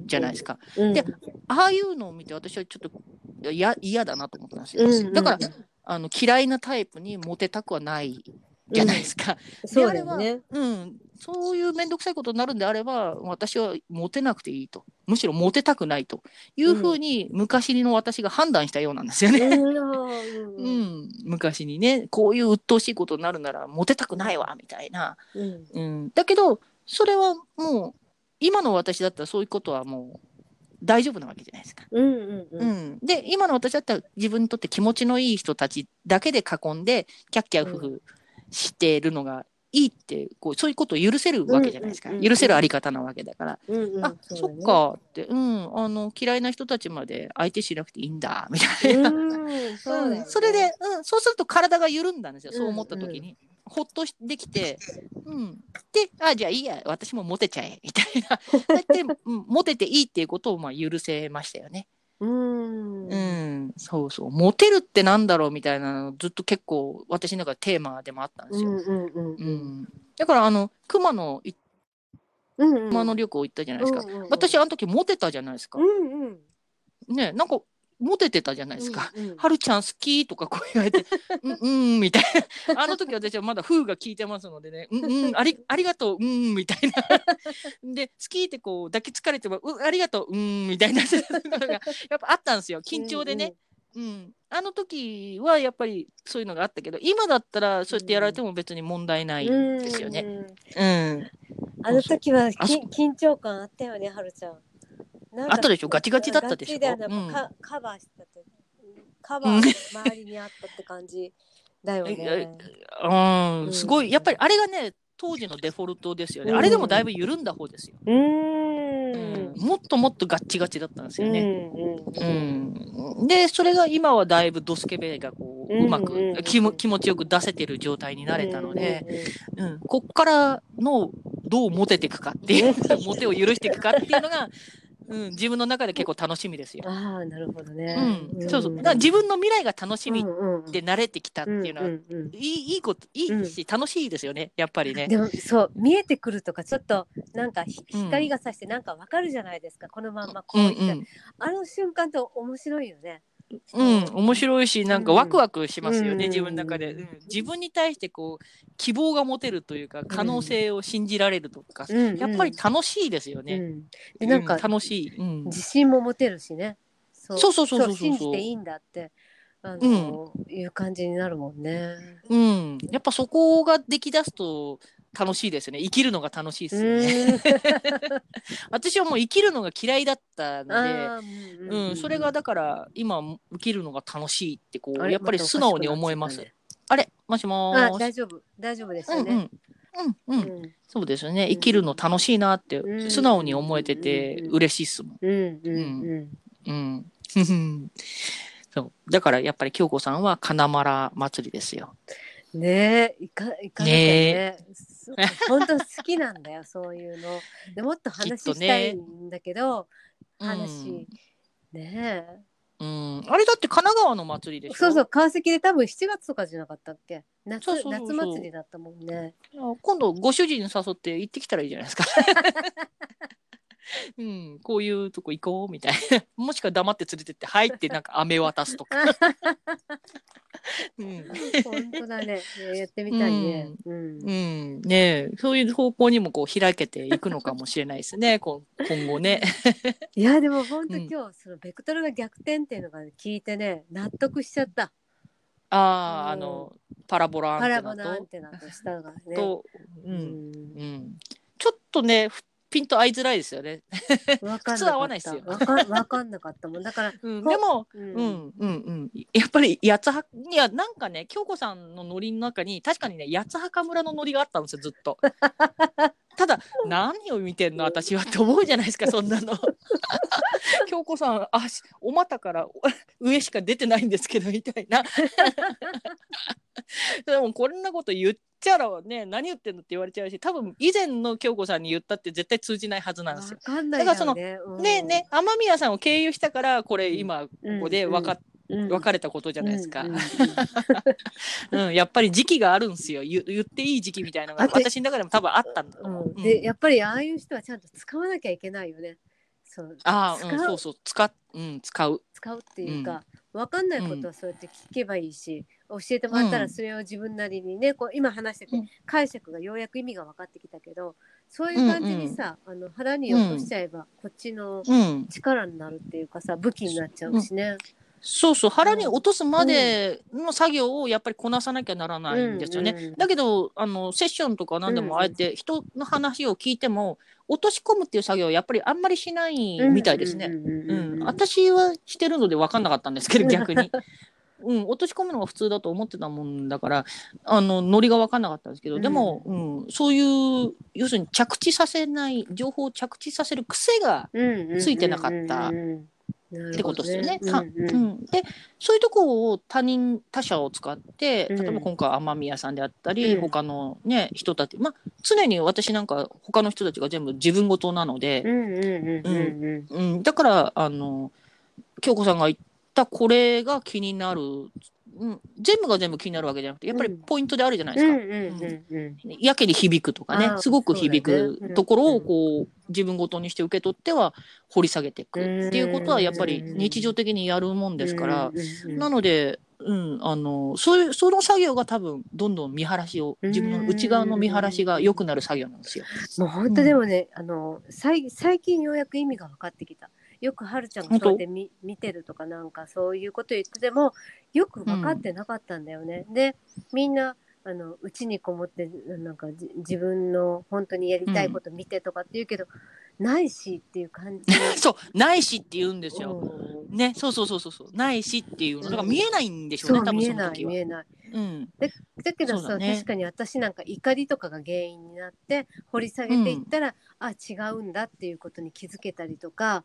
じゃないですか、うん。でああいうのを見て私はちょっとや嫌だなと思ったんですよ、うんうん。うんだからあの嫌いなタイプにモテたくはないじゃないですか、そうだよね。うん、そういう面倒くさいことになるんであれば私はモテなくていいと。むしろモテたくないというふうに昔の私が判断したようなんですよね。うん。うん、昔にねこういう鬱陶しいことになるならモテたくないわみたいな、うん。うん、だけどそれはもう今の私だったらそういうことはもう大丈夫なわけじゃないですか。うんうんううん。ん、で今の私だったら自分にとって気持ちのいい人たちだけで囲んでキャッキャウフフしてるのがいいってこうそういうことを許せるわけじゃないですか、許せるあり方なわけだから、うんうんあそっかって、うん、あの嫌いな人たちまで相手しなくていいんだみたいな、うん それで、うん、そうすると体が緩んだんですよ、そう思った時に。ほっとできて、うん、で、あ、じゃあいいや、私もモテちゃえ、みたいな。だって、うん、モテていいっていうことをまあ許せましたよね。うんうん、そうそう。モテるってなんだろうみたいなのずっと結構私の中でテーマでもあったんですよ。うんうんうんうんだからあの熊野いうんうん熊野旅行行ったじゃないですか。私あの時モテたじゃないですかう。んうんねなんかモテてたじゃないですか。うんうんはるちゃん好きとかこう言われて、うんうんみたいな。あの時私はまだ風が効いてますのでね、うんうんありありがとう、うんみたいな。で、好きってこう抱きつかれても、うありがとう、うんみたいなのがやっぱあったんですよ。緊張でね。うん、あの時はやっぱりそういうのがあったけど今だったらそうやってやられても別に問題ないんですよね。うんうん、あの時は緊張感あったよね、はるちゃん。なんかあったでしょ？ガチガチだったでしょ？ガチだよね。うん。カカバーしてたって。カバー周りにあったって感じだよね。うん、すごい。やっぱりあれがね当時のデフォルトですよね、うん。あれでもだいぶ緩んだ方ですよ、うーうん。ん。もっともっとガッチガチだったんですよね。うんうん、でそれが今はだいぶドスケベがこう,、ううん。まくうん気も気持ちよく出せてる状態になれたので、うんこっからのどうモテていくかっていう モテを許していくかっていうのが、うん、自分の中で結構楽しみですよ。ああ、なるほどね。うん、そうそう。だから自分の未来が楽しみっって慣れてきたっていうのは、いいいいこといいし、楽しいですよねやっぱりね。でもそう見えてくるとかちょっとなんか光がさしてなんかわかるじゃないですか、このまんまこううんいあの瞬間って面白いよね。うん、面白いしなんかワクワクしますよね、うん。自分の中で、うん、自分に対してこう希望が持てるというか可能性を信じられるとか、うん。やっぱり楽しいですよね。なんか、うん。楽しい、うん。自信も持てるしね。そそうそうそうそうそう。信じていいんだってあの、いう感じになるもんね。うん、やっぱそこができだすと楽しいですよね生きるのが楽しいですよね。私はもう生きるのが嫌いだったので。うん、それがだから今生きるのが楽しいってこうやっぱり素直に思えます。あれもしも。大丈夫大丈夫ですよね。うんうんうんうん、うんそうですよね生きるの楽しいなってうん素直に思えててうん嬉しいっすもん。うんうんうん。そうだからやっぱり京子さんは金丸祭りですよ。うん。ねえ、いか、いかなきゃね。す本当好きなんだよ、そういうの。でもっと話したいんだけど、うん話。ねうん、あれだって神奈川の祭りでえ。しょ？そうそう、川崎で多分7月とかじゃなかったっけ？夏夏祭りだったもんね。今度ご主人誘って行ってきたらいいじゃないですか。うん、こういうとこ行こうみたいな。もしくは黙って連れてって「はい」ってなんか飴渡すとか。うん、本当だね。やってみたいね。うん、うん、ねそういう方向にもこう開けていくのかもしれないですね。今後ね。いやでも本当今日そのベクトルが逆転っていうのが聞いてね納得しちゃった。ああ、あのパラボラアンテナと。パラボラアンテナと下がね。と、うん、うん、ちょっとねピント合いづらいですよね。普通合わないですよ。わかんなかったもん。だから、うん、でも、うん、うん、うん、やっぱり八つはいやなんかね京子さんのノリの中に確かにね八つ墓村のノリがあったんですよずっと。ただ何を見てんの私はって思うじゃないですかそんなの。京子さんあお股から上しか出てないんですけどみたいな。でもこんなこと言っちゃらね何言ってんのって言われちゃうし多分以前の京子さんに言ったって絶対通じないはずなんですよ。だからそのねねね雨宮さんを経由したからこれ今ここで分かっ、うん、別れたことじゃないですか。うん、やっぱり時期があるんですよ。言言っていい時期みたいなのが私の中でも多分あったんだと思う。でやっぱりああいう人はちゃんと使わなきゃいけないよね。そう。ああ、うん、そうそう。使,、うん、使う。使うっていうか、分かんないことはそうやって聞けばいいし、教えてもらったらそれを自分なりにね、こう今話してて解釈がようやく意味が分かってきたけどそういう感じにさ、あの腹に落としちゃえば、こっちの力になるっていうかさ武器になっちゃうしね。そうそう腹に落とすまでの作業をやっぱりこなさなきゃならないんですよね。うん。うん、だけどあのセッションとか何でもあえて人の話を聞いても落とし込むっていう作業はやっぱりあんまりしないみたいですね。私はしてるので分かんなかったんですけど逆に。うん、落とし込むのが普通だと思ってたもんだからあのノリが分かんなかったんですけど、でも、うん、そういう要するに着地させない情報を着地させる癖がついてなかった。ってことですよね。ねうん。うん、でそういうとこを他人他者を使って例えば今回雨宮さんであったり、うん、他の、ね、人たち、まあ、常に私なんか他の人たちが全部自分事なのでだからあの京子さんが言ったこれが気になるうん、全部が全部気になるわけじゃなくてやっぱりポイントであるじゃないですか。やけに響くとかねすごく響くところをこう自分ごとにして受け取っては掘り下げていくっていうことはやっぱり日常的にやるもんですからなので、うん、あのそういうその作業が多分どんどん見晴らしを自分の内側の見晴らしが良くなる作業なんですよ。もう本当でもね、うん、あの最最近ようやく意味が分かってきた。よくはるちゃんがそうやって見見てるとかなんかそういうこと言っててもよく分かってなかったんだよね。うん、でみんなあのうちにこもってなんか自分の本当にやりたいこと見てとかって言うけど、うん、ないしっていう感じ。そうないしって言うんですよ。ねそうそうそうそうそう。ないしっていうの。だから見えないんでしょうね、うん、多分その時は。見えないうん、だだけどさ、ね、確かに私なんか怒りとかが原因になって掘り下げていったら、うん、あ違うんだっていうことに気づけたりとか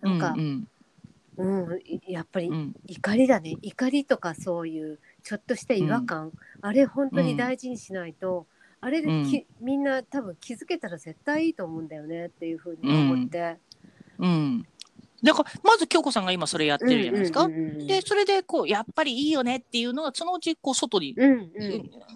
なんか、うん、うんうん、やっぱり怒りだね。怒りとかそういうちょっとした違和感、あれ本当に大事にしないと、あれでき、みんな多分気づけたら絶対いいと思うんだよねっていうふうに思って。うんだからまず京子さんが今それやってるじゃないですか。でそれでこうやっぱりいいよねっていうのがそのうちこう外に、うん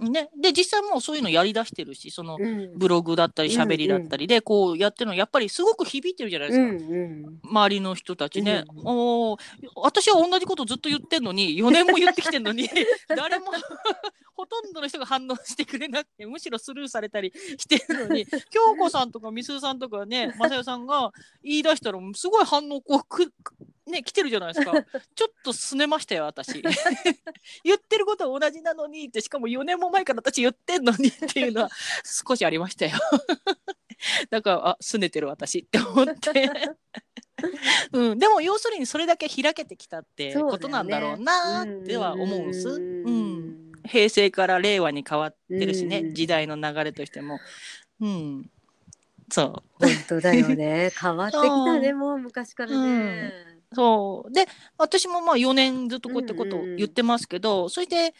うん、ね、で実際もうそういうのやりだしてるしそのブログだったり喋りだったりでこうやってるのやっぱりすごく響いてるじゃないですか、うんうん、周りの人たちね。うん、お私は同じことずっと言ってんのに4年も言ってきてんのに 誰も ほとんどの人が反応してくれなくてむしろスルーされたりしてるのに京子さんとかみすさんとかね正代さんが言い出したらすごい反応こうくね来てるじゃないですか。ちょっとすねましたよ私。言ってることは同じなのにってしかも4年も前から私言ってんのにっていうのは少しありましたよ。だからあすねてる私って思って。うん、でも要するにそれだけ開けてきたってことなんだろうなっては思うんです。うん。平成から令和に変わってるしね、うん、時代の流れとしても。うん、そう。本当だよね。変わってきたねもう昔からね。うん、そう。で私もまあ4年ずっとこういったことを言ってますけど、うんうん、それで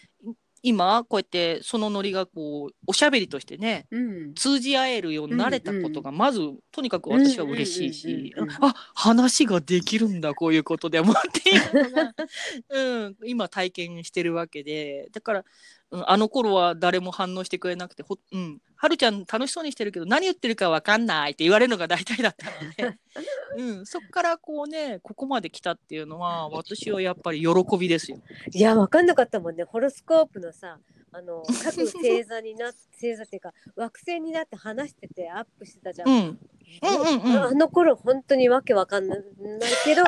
今こうやってそのノリがこうおしゃべりとしてね、うん、通じ合えるようになれたことがまず、うん。うん、とにかく私は嬉しいし、あ話ができるんだこういうことでもっていうのが、うん、今体験してるわけで。だから、うんあの頃は誰も反応してくれなくてほ、うん、はるちゃん楽しそうにしてるけど何言ってるかわかんないって言われるのが大体だったので、うん、そこからこうねここまで来たっていうのは私はやっぱり喜びですよ。いや分かんなかったもんねホロスコープのさあの各星座にな 星座っていうか惑星になって話しててアップしてたじゃん。うん、うんうんうんあの頃本当にわけわかんないけど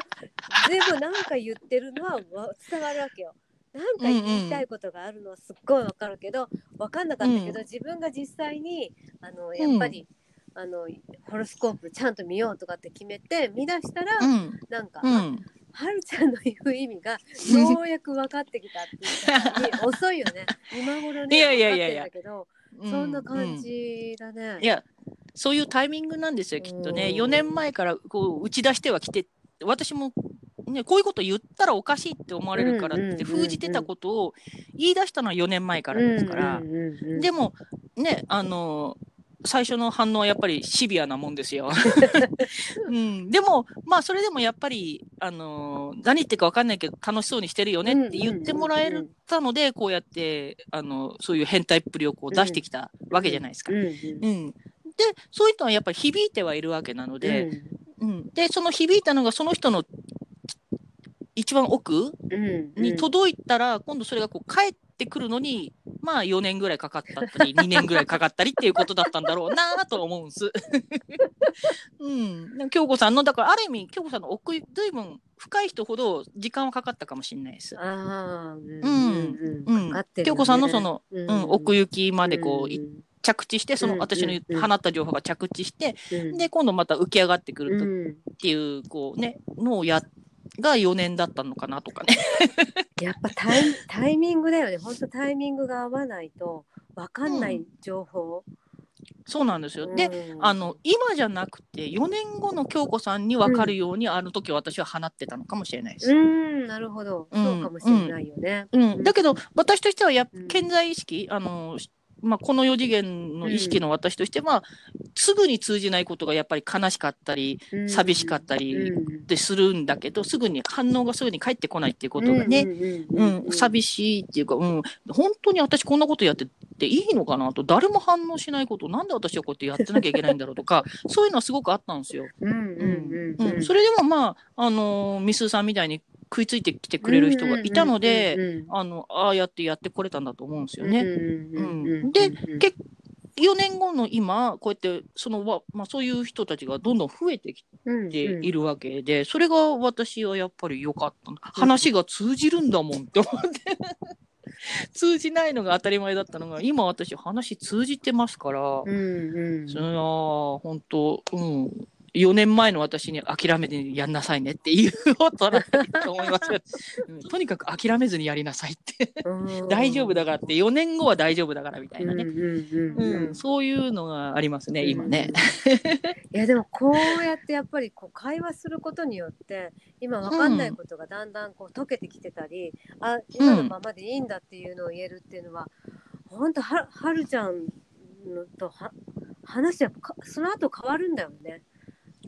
でもなんか言ってるのはわ伝わるわけよ。なんか言いたいことがあるのはすっごいわかるけどわかんなかったけど、うん。自分が実際にあのやっぱり、あのホロスコープちゃんと見ようとかって決めて見出したら、うん。なんか、あうん。はるちゃんの言う意味がようやく分かってきたって言ったのに 遅いよね。今頃ねいやいやいやいや。けど、うん。そんな感じだね。いやそういうタイミングなんですよきっとね。うん。4年前からこう打ち出してはきて私も、ね、こういうこと言ったらおかしいって思われるからってうんうんうんうん封じてたことを言い出したのは4年前からですから、うんうんうんうん。でもねあの最初の反応はやっぱりシビアなもんですよ。うん、でもまあそれでもやっぱりあの何言ってるか分かんないけど楽しそうにしてるよねって言ってもらえたのでこうやってあのそういう変態っぷりをこう出してきたわけじゃないですか。うんうんうん、でそういうのはやっぱり響いてはいるわけなので,、うん。でその響いたのがその人の一番奥に届いたら、今度それがこう帰ってくるのにまあ4年ぐらいかかったり 2年ぐらいかかったりっていうことだったんだろうなと思うんです。うん、京子さんのだからある意味京子さんの奥ずいぶん深い人ほど時間はかかったかもしれないです。あ京子さんのその、ううん、奥行きまでこう、いうん。着地してそのうん私のうん。放った情報が着地して、うん。で今度また浮き上がってくるとうん。っていう、こうね、のをや、が4年だったのかなとかね。やっぱタイタイミングだよね。本当タイミングが合わないと分かんない情報、そうなんですよ。で、うん。あの、今じゃなくて、4年後の京子さんに分かるように、あの時私は放ってたのかもしれないです。うんなるほど、うんそうかもしれないよね、うん。だけど、私としてはや健在意識、あの、まあ、この4次元の意識の私としては、すぐに通じないことがやっぱり悲しかったり、うん。寂しかったりうん。ってするんだけど、すぐに反応がすぐに返ってこないっていうことがね、うん、寂しいっていうか、うん、本当に私こんなことやってていいのかなと、誰も反応しないこと、なんで私はこうやってやってなきゃいけないんだろうとか、そういうのはすごくあったんですよ。うんうんうんうん。うん、それでもまあ、あのー、みさんみたいに食いついてきてくれる人がいたので、うんうんあの、ああやってやってこれたんだと思うんですよね。うんうんうんうんで結4年後の今、こうやって、そのわ、まあそういう人たちがどんどん増えてきうんているわけで、それが私はやっぱり良かった。話が通じるんだもんって思って。通じないのが当たり前だったのが、今私話通じてますから、うんうんそれは本当、うん。4年前の私に諦めてやんなさいねっていうことだと思います、うんとにかく諦めずにやりなさいって。うん大丈夫だからって、4年後は大丈夫だからみたいなね。うんうんうんうん、そういうのがありますね、今ね。いやでもこうやってやっぱりこう会話することによって今わかんないことがだんだんこう解けてきてたり、あ今のままでいいんだっていうのを言えるっていうのは、本当ははるちゃんのとは話やっぱかその後変わるんだよね。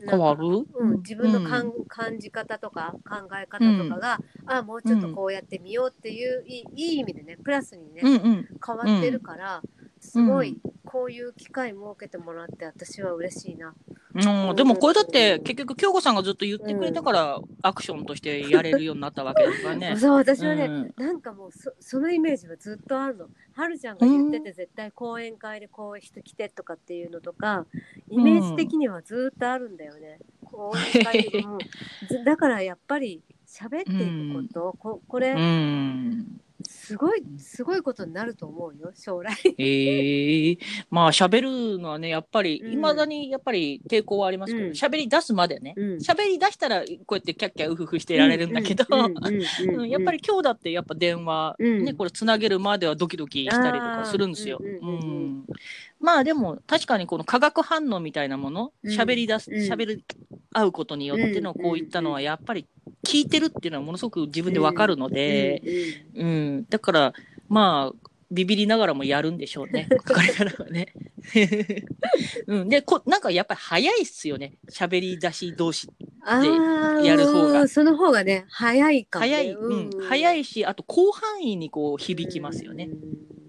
変わる？うん、自分のかん、う感じ方とか考え方とかが、あもうちょっとこうやってみようっていう、いいいい意味でねプラスにね、うんうん。変わってるから、すごいこういう機会設けてもらって私は嬉しいな。うん、でもこれだって結局京子さんがずっと言ってくれたからアクションとしてやれるようになったわけですからね。そう私はね、うんなんかもうそそのイメージはずっとあるの。はるちゃんが言ってて絶対講演会でこういう人来てとかっていうのとかイメージ的にはずっとあるんだよね。講演会でも ずだからやっぱり喋っていくこと、ここれうん。すごいすごいことになると思うよ将来。ええ。まあ喋るのはね、やっぱり、うん。いまだにやっぱり抵抗はありますけど、うん。喋、り出すまでね。うん。喋り出したら、こうやってキャッキャウフフしてられるんだけど、やっぱり今日だってやっぱ電話、うん。ね、これつなげるまではドキドキしたりとかするんですよ。ううんまあでも確かにこの化学反応みたいなもの、うん喋り出す、うん。喋る、会うことによってのうんこういったのはやっぱり聞いてるっていうのはものすごく自分でわかるので、うん、だから、まあ、ビビりながらもやるんでしょうね。これからはね。うん、でこ、なんかやっぱり早いっすよね。喋り出し同士。あーやる方が。その方がね早いかもね、早い、うん、早いし、あと広範囲にこう響きますよね。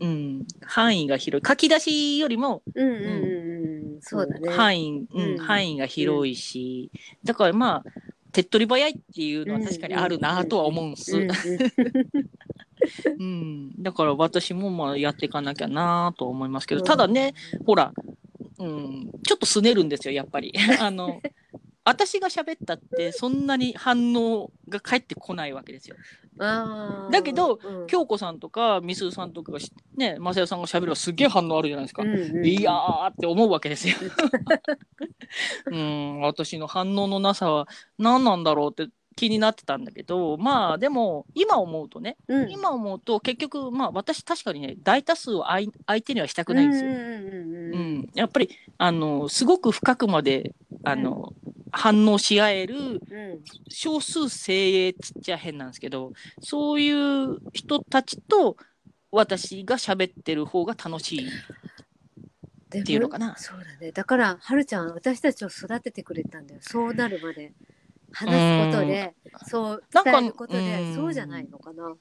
うん。うん、範囲が広い。書き出しよりも、うんうんうんうん。そうだね。範囲、うん。うん。範囲が広いし、だからまあ手っ取り早いっていうのは確かにあるなとは思うんす。うん だから私もまあやっていかなきゃなと思いますけど、うんただね、ほら、うん、ちょっとすねるんですよ、やっぱり。あの、私が喋ったってそんなに反応が返ってこないわけですよ。だけど、うん。京子さんとかみすずさんとかがしね、まさよさんが喋るばすっげえ反応あるじゃないですか。うんうんいやーって思うわけですよ。うん、私の反応のなさは何なんだろうって気になってたんだけど、まあでも今思うとね、うん。今思うと結局まあ私確かにね大多数を相相手にはしたくないんですよ。ううんうんうんやっぱりあのすごく深くまであの、反応し合えるうん。少数精鋭っつっちゃ変なんですけどそういう人たちと私が喋ってる方が楽しい。っていうのかな。そうだね。だからはるちゃん私たちを育ててくれたんだよ。そうなるまで話すことでそうなんか伝えることうんでそうじゃないのかな。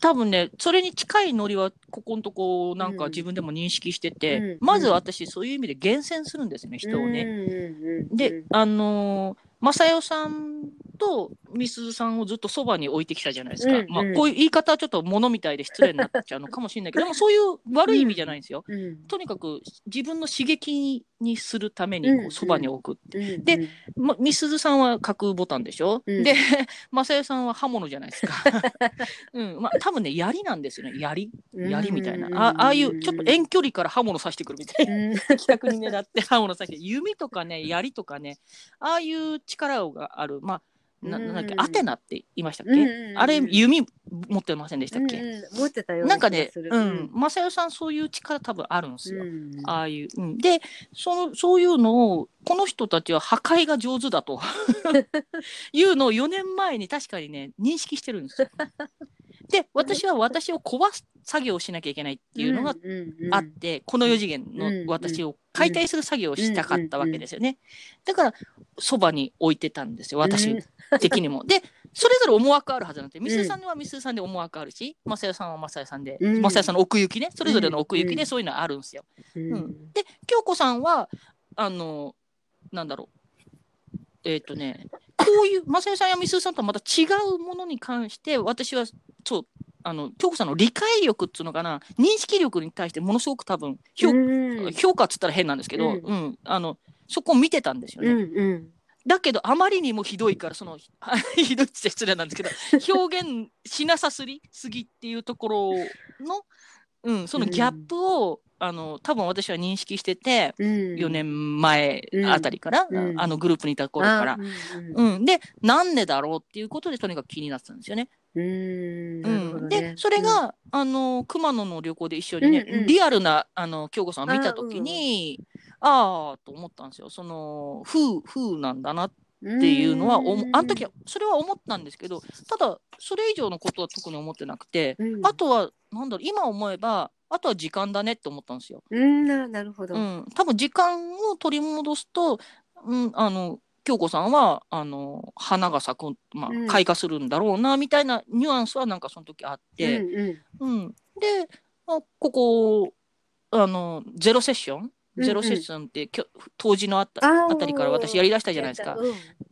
多分ねそれに近いノリはここのとこなんかうん。自分でも認識してて、うん。まず私そういう意味で厳選するんですよね人をね。うんうんうんで、あのー、正代さんとみすずさんをずっとそばに置いてきたじゃないですか。うんうんまあ、こういう言い方はちょっと物みたいで失礼になっちゃうのかもしれないけど、でもそういう悪い意味じゃないんですよ。うんとにかく自分の刺激にするためにうんうこうんそばに置く。うんでま、みすずさんは角ボタンでしょ、うんで、正代さんは刃物じゃないですか。うん、まあ多分ね、槍なんですよね。槍？槍みたいな。あああいうちょっと遠距離から刃物刺してくるみたいな。うん企画に狙って刃物刺して弓とかね槍とかねああいう力があるまあななんだっけうんアテナって言いましたっけ、うんあれ弓持ってませんでしたっけ、うんうん。持ってたようなんかねうん。正代さんそういう力多分あるんですよ、うんああいう、うん、でそのそういうのをこの人たちは破壊が上手だと。いうのを4年前に確かにね認識してるんですよ。で私は私を壊す作業をしなきゃいけないっていうのがあって、この4次元うんの私を解体する作業をしたかったわけですよね。だから、そばに置いてたんですよ、私的にも。で、それぞれ思惑あるはずなんで、みすさんはみすさんで思惑あるし、まさやさんはまさやさんで、うん。まさやさんの奥行きね、それぞれの奥行きうん。でそういうのあるんですよ。うん。うん。で、京子さんは、あの、なんだろう、えっ、とね、こういう、まさやさんやみすさんとはまた違うものに関して、私は、そう、あの、京子さんの理解力っていうのかな、認識力に対してものすごく多分、評うん。評価っつったら変なんですけど、ううん。ん、あの、そこを見てたんですよね。うんうん。だけど、あまりにもひどいから、その、ひどいって失礼なんですけど、表現しなさすぎすぎっていうところの、うん、そのギャップを、あの、多分私は認識してて、うん。4年前あたりから、うん。あのグループにいた頃から。あ。うんうん、で、なんでだろうっていうことで、とにかく気になってたんですよね。うん。うん、どね。で、それが、あの、熊野の旅行で一緒にね、うんうん。リアルな、あの、京子さんを見たときに、ああ、と思ったんですよ。その、風、風なんだなっていうのは、おもあの時は、それは思ったんですけど、ただ、それ以上のことは特に思ってなくて、うん。あとは、なんだろう、今思えば、あとは時間だねって思ったんですよ。うんななるほど。うん、多分時間を取り戻すと、うん、あの、京子さんは、あの、花が咲く、まあうん、開花するんだろうな、みたいなニュアンスはなんかその時あって、うんうん。うん。で、あここ、あの、ゼロセッションうんゼロセッションって、きょ当時のあったあたりから私やりだしたじゃないですか。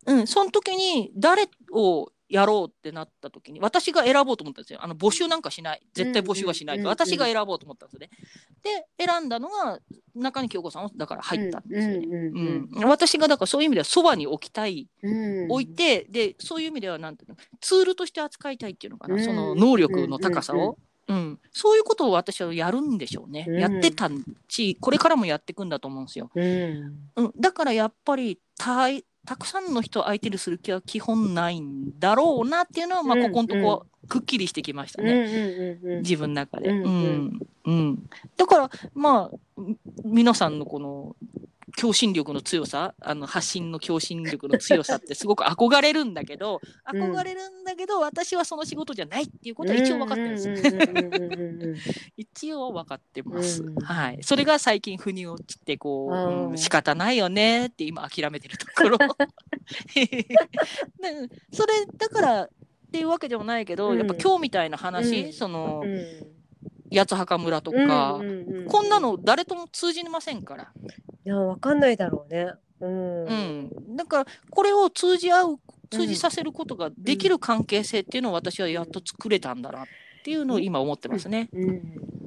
うんうん、その時に誰をやろうってなった時に、私が選ぼうと思ったんですよ。あの、募集なんかしない。絶対募集はしないと。うんうん私が選ぼうと思ったんですよね。で、選んだのが、中に京子さんを、だから入ったんですよね。うんうんうん、私がだからそういう意味ではそばに置きたい、うん置いて、で、そういう意味ではなんていうの、ツールとして扱いたいっていうのかな、うんその能力の高さを。うん、そういうことを私はやるんでしょうね。うん。やってたし、これからもやっていくんだと思うんですよ。うん。うん、だからやっぱりたいたくさんの人を相手にする気は基本ないんだろうなっていうのは、まあ、うんここのとこくっきりしてきましたうんね。うんうん。自分の中で、ううん。ん。うん。だからまあみ皆さんのこの強心力の強さあの発信の強心力の強さってすごく憧れるんだけどうん。憧れるんだけど、私はその仕事じゃないっていうことは一応分かってるんです一応分かってます、うんはいそれが最近腑に落ちてこう、うんうん仕方ないよねって今諦めてるところでそれだからっていうわけでもないけど、うんやっぱ今日みたいな話、うんその、うん八つ墓村とか、うんうんうんこんなの誰とも通じませんから。いやわかんないだろうね。うん。うん、だからこれを通じ合う通じさせることができる関係性っていうのを私はやっと作れたんだなっていうのを今思ってますね。うん。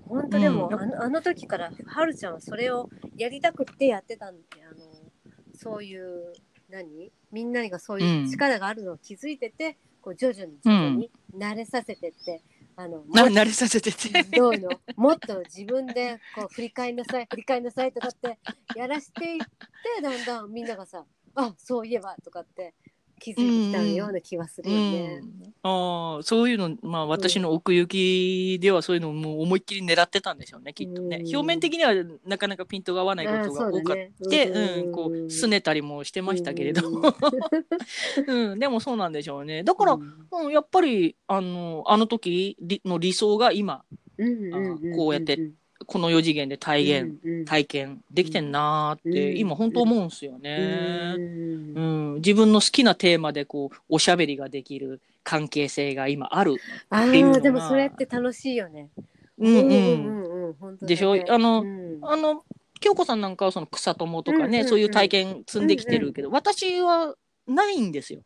本当でも、うん。あのあの時からはるちゃんはそれをやりたくってやってたんであのそういう何？みんながそういう力があるのを気づいてて、こう徐々に徐々に慣れさせてって、あのもな慣れさせてて。どういうの？もっと自分でこう振り返りなさい 振り返りなさいとかってやらしていってだんだんみんながさあそういえばとかって気づいてきたような気がするうよね。ん、ああそういうのまあ私の奥行きではそういうのをもう思いっきり狙ってたんでしょうねきっとね、うん表面的にはなかなかピントが合わないことが多かったで、うん、こう拗ねたりもしてましたけれど、うん、でもそうなんでしょうね。だから、うん、やっぱりあのあの時りの理想が今こうやってこの4次元で体現、体験できてんなーって、うん。今本当思うんすよね、ううん。ん。自分の好きなテーマでこうおしゃべりができる関係性が今ある、あでもそれって楽しいよね。うんうん。うんうん本当だね。でしょ？あのうん。あの京子さんなんかはその草友とかね、うんうんうんそういう体験積んできてるけど、私はないんですよ。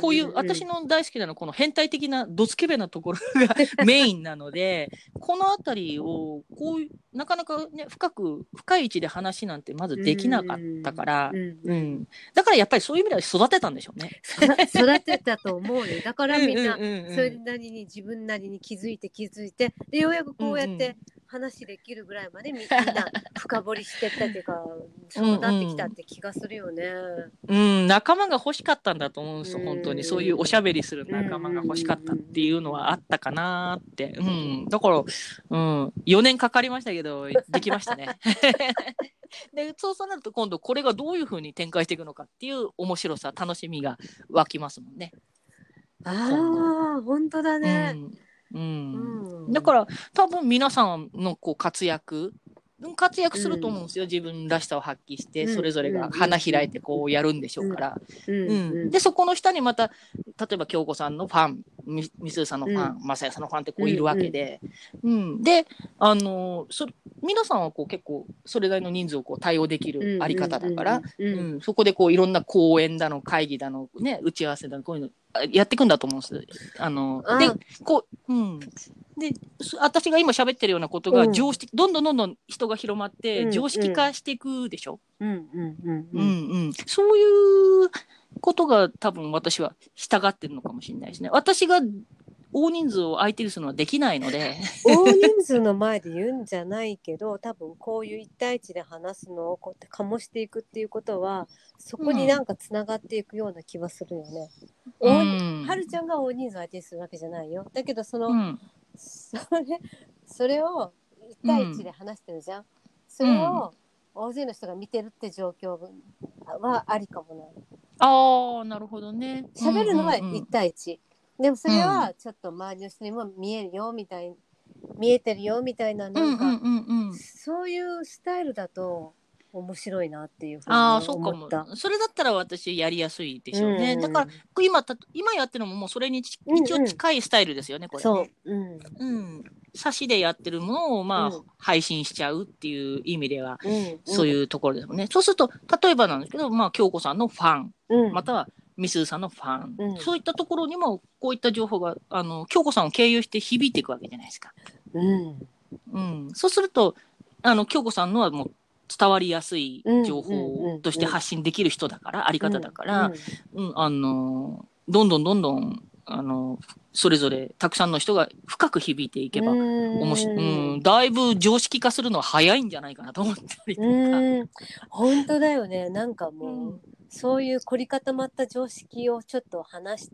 こういう私の大好きなのはこの変態的なドスケベなところが メインなのでこの辺りをこういうなかなかね深く深い位置で話なんてまずできなかったから、うんううんんだからやっぱりそういう意味では育てたんでしょうね。育てたと思うよ。だからみんなそれなりに自分なりに気づいて気づいてでようやくこうやって話できるぐらいまでみ みんな深掘りしてったっていうかそうなってきたって気がするよね。うん、仲間が欲しかったんだと思うんですよ、うん本当に。そういうおしゃべりする仲間が欲しかったっていうのはあったかなって。うん。だから、うん、4年かかりましたけど、できましたね。で、そうそうなると今度これがどういうふうに展開していくのかっていう面白さ、楽しみが湧きますもんね。ああ本当だね。うん。うん。うん。だから多分皆さんのこう活躍うん活躍すると思うんですよ、自分らしさを発揮して、うん。それぞれが花開いてこうやるんでしょうから、うん。うん。でそこの下にまた例えば京子さんのファンみみすずさんのファン、まさやさんのファンってこういるわけで、うん。であのそ皆さんはこう結構それなりの人数をこう対応できるあり方だから、うん。うん。うん、そこでこういろんな講演だの会議だの、ね、打ち合わせだのこういうのあやっていくんだと思うんです。あのあでこう、うん、です私が今喋ってるようなことがうん常識、どんどんどんどん人が広まってうん常識化していくでしょ？うんうんうんうんうんうんそういうことが多分私は従ってるのかもしれないですね。私が大人数を相手にするのはできないので。大人数の前で言うんじゃないけど 多分こういう一対一で話すのをこうやって醸していくっていうことはそこになんかつながっていくような気はするよね。う大んはるちゃんが大人数相手にするわけじゃないよ。だけどその、うんそれそれを一対一で話してるじゃん。それを大勢の人が見てるって状況はありかもない。ああなるほどね。喋るのはうんうんうん一対一。でもそれはちょっと周りの人にも見えるよみたい見えてるよみたいななんか、うんうんうん。うんそういうスタイルだと面白いなっていうふうにああそうかも。それだったら私やりやすいでしょうね、うん。だから今た今やってるのももうそれに一応近いスタイルですよねこれ。そう。ね、うん。うん。差しでやってるものをまあ、うん。配信しちゃうっていう意味ではうん、そういうところですもんね、そうすると例えばなんですけどまあ京子さんのファン。うん、またはみすずさんのファン、うん。そういったところにもこういった情報があの京子さんを経由して響いていくわけじゃないですか。うん。うん、そうするとあの京子さんのはもう伝わりやすい情うんうんうんうん。報として発信できる人だから、あり方だから、うんうん。あのどんどんどんどんあのそれぞれたくさんの人が深く響いていけば、うん。おもしうん、だいぶ常識化するのは早いんじゃないかなと思ったりとか。うん。本当だよね。なんかもう、うんそういう凝り固まった常識をちょっと話し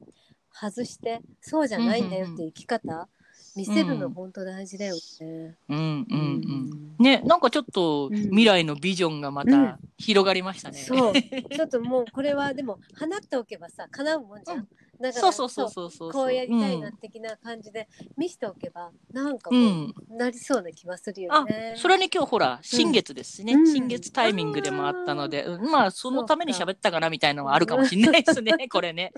外してそうじゃないんだよっていう生き方、見せるの本当大事だよね。うんうんうん。ね、なんかちょっとうん。未来のビジョンがまうん。た広がりましたね。そう。ちょっともうこれはでも放っておけばさ叶うもんじゃん。うんだからそうそうそうそうそう。こうやりたいな的な感じで見せておけば、なんかもうなりそうな気はするよね。それに今日ほら新月ですしね、うん新月タイミングでもあったので、うんまあそのために喋ったかなみたいなのはあるかもしれないですね これね。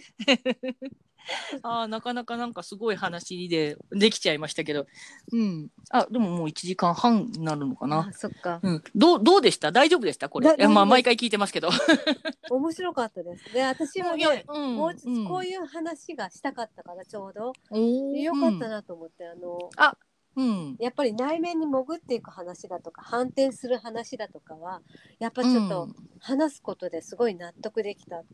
あなかなかなんかすごい話でできちゃいましたけど、うん、あでももう1時間半になるのかな。あそっか、うん、どうどうでした？大丈夫でした？これ。いやまあ毎回聞いてますけど。面白かったです。で私もね、うん、もうこういう話がしたかったからちょうど、よかったなと思って、あのあうん、やっぱり内面に潜っていく話だとか反転する話だとかはやっぱちょっと話すことですごい納得できた、うん、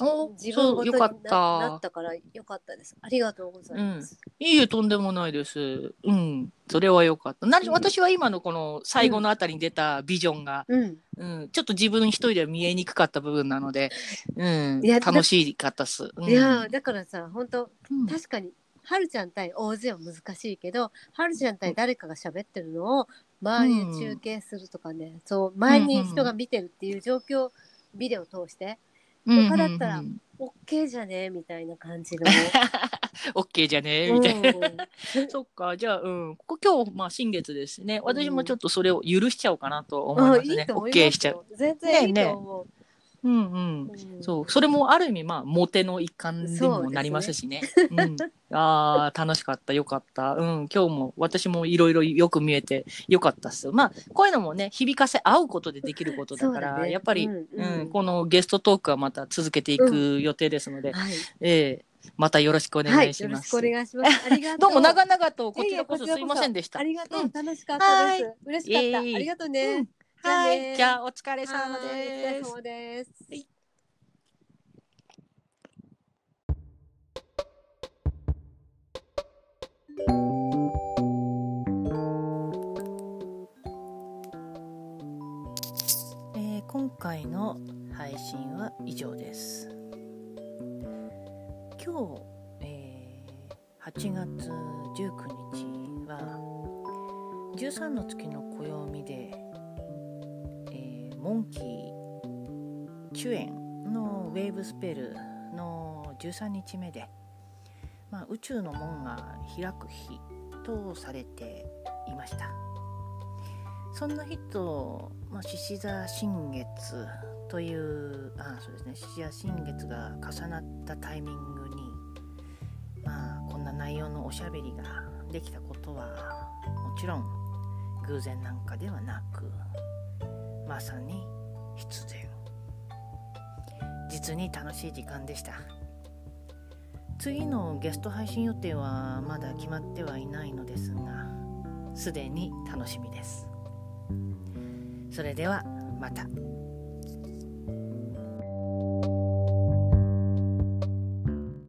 自分ごとにななったからよかったです。ありがとうございます、うん、いいえとんでもないです。うん。それはよかった。な、うん、私は今のこの最後のあたりに出たビジョンが、うん。うん。ちょっと自分一人では見えにくかった部分なので、うん、楽しかったっす、いやだからさ本当、確かにはるちゃん対大勢は難しいけどはるちゃん対誰かが喋ってるのを周りで中継するとかね、うん、そう前に人が見てるっていう状況、ビデオを通して他だったら OK じゃね？みたいな感じの。OK じゃね？みたいな、うん、そっか。じゃあ、うん、ここ今日、まあ、新月ですね。私もちょっとそれを許しちゃおうかなと思いますね、うん、OK しちゃう。全然いいと思う、ねねうんうん、うん、そうそれもある意味まあモテの一環にもなりますしね。うん、ああ楽しかったよかった、うん、今日も私もいろいろよく見えてよかったっす。まあこういうのもね響かせ合うことでできることだから、ね、やっぱり、うん、うん、このゲストトークはまた続けていく予定ですので、はい、えーまたよろしくお願いします。はい、よろしくお願いします。ありがとう。どうも長々とこちらこそすいませんでした。ありがとう。楽しかったです。嬉しかった。ありがとうね。はい、じゃあお疲れ様です。お疲れ様です。はいえー、今回の配信は以上です今日、えー、8月19日は13の月の暦で、えー、モンキーチュエンのウェーブスペルの13日目で、まあ、宇宙の門が開く日とされていました。そんな日とま獅子座新月というあそうですね獅子座新月が重なったタイミングにまあこんな内容のおしゃべりができたことはもちろん偶然なんかではなくまさに必然実に楽しい時間でした。次のゲスト配信予定はまだ決まってはいないのですがすでに楽しみです。それではまた。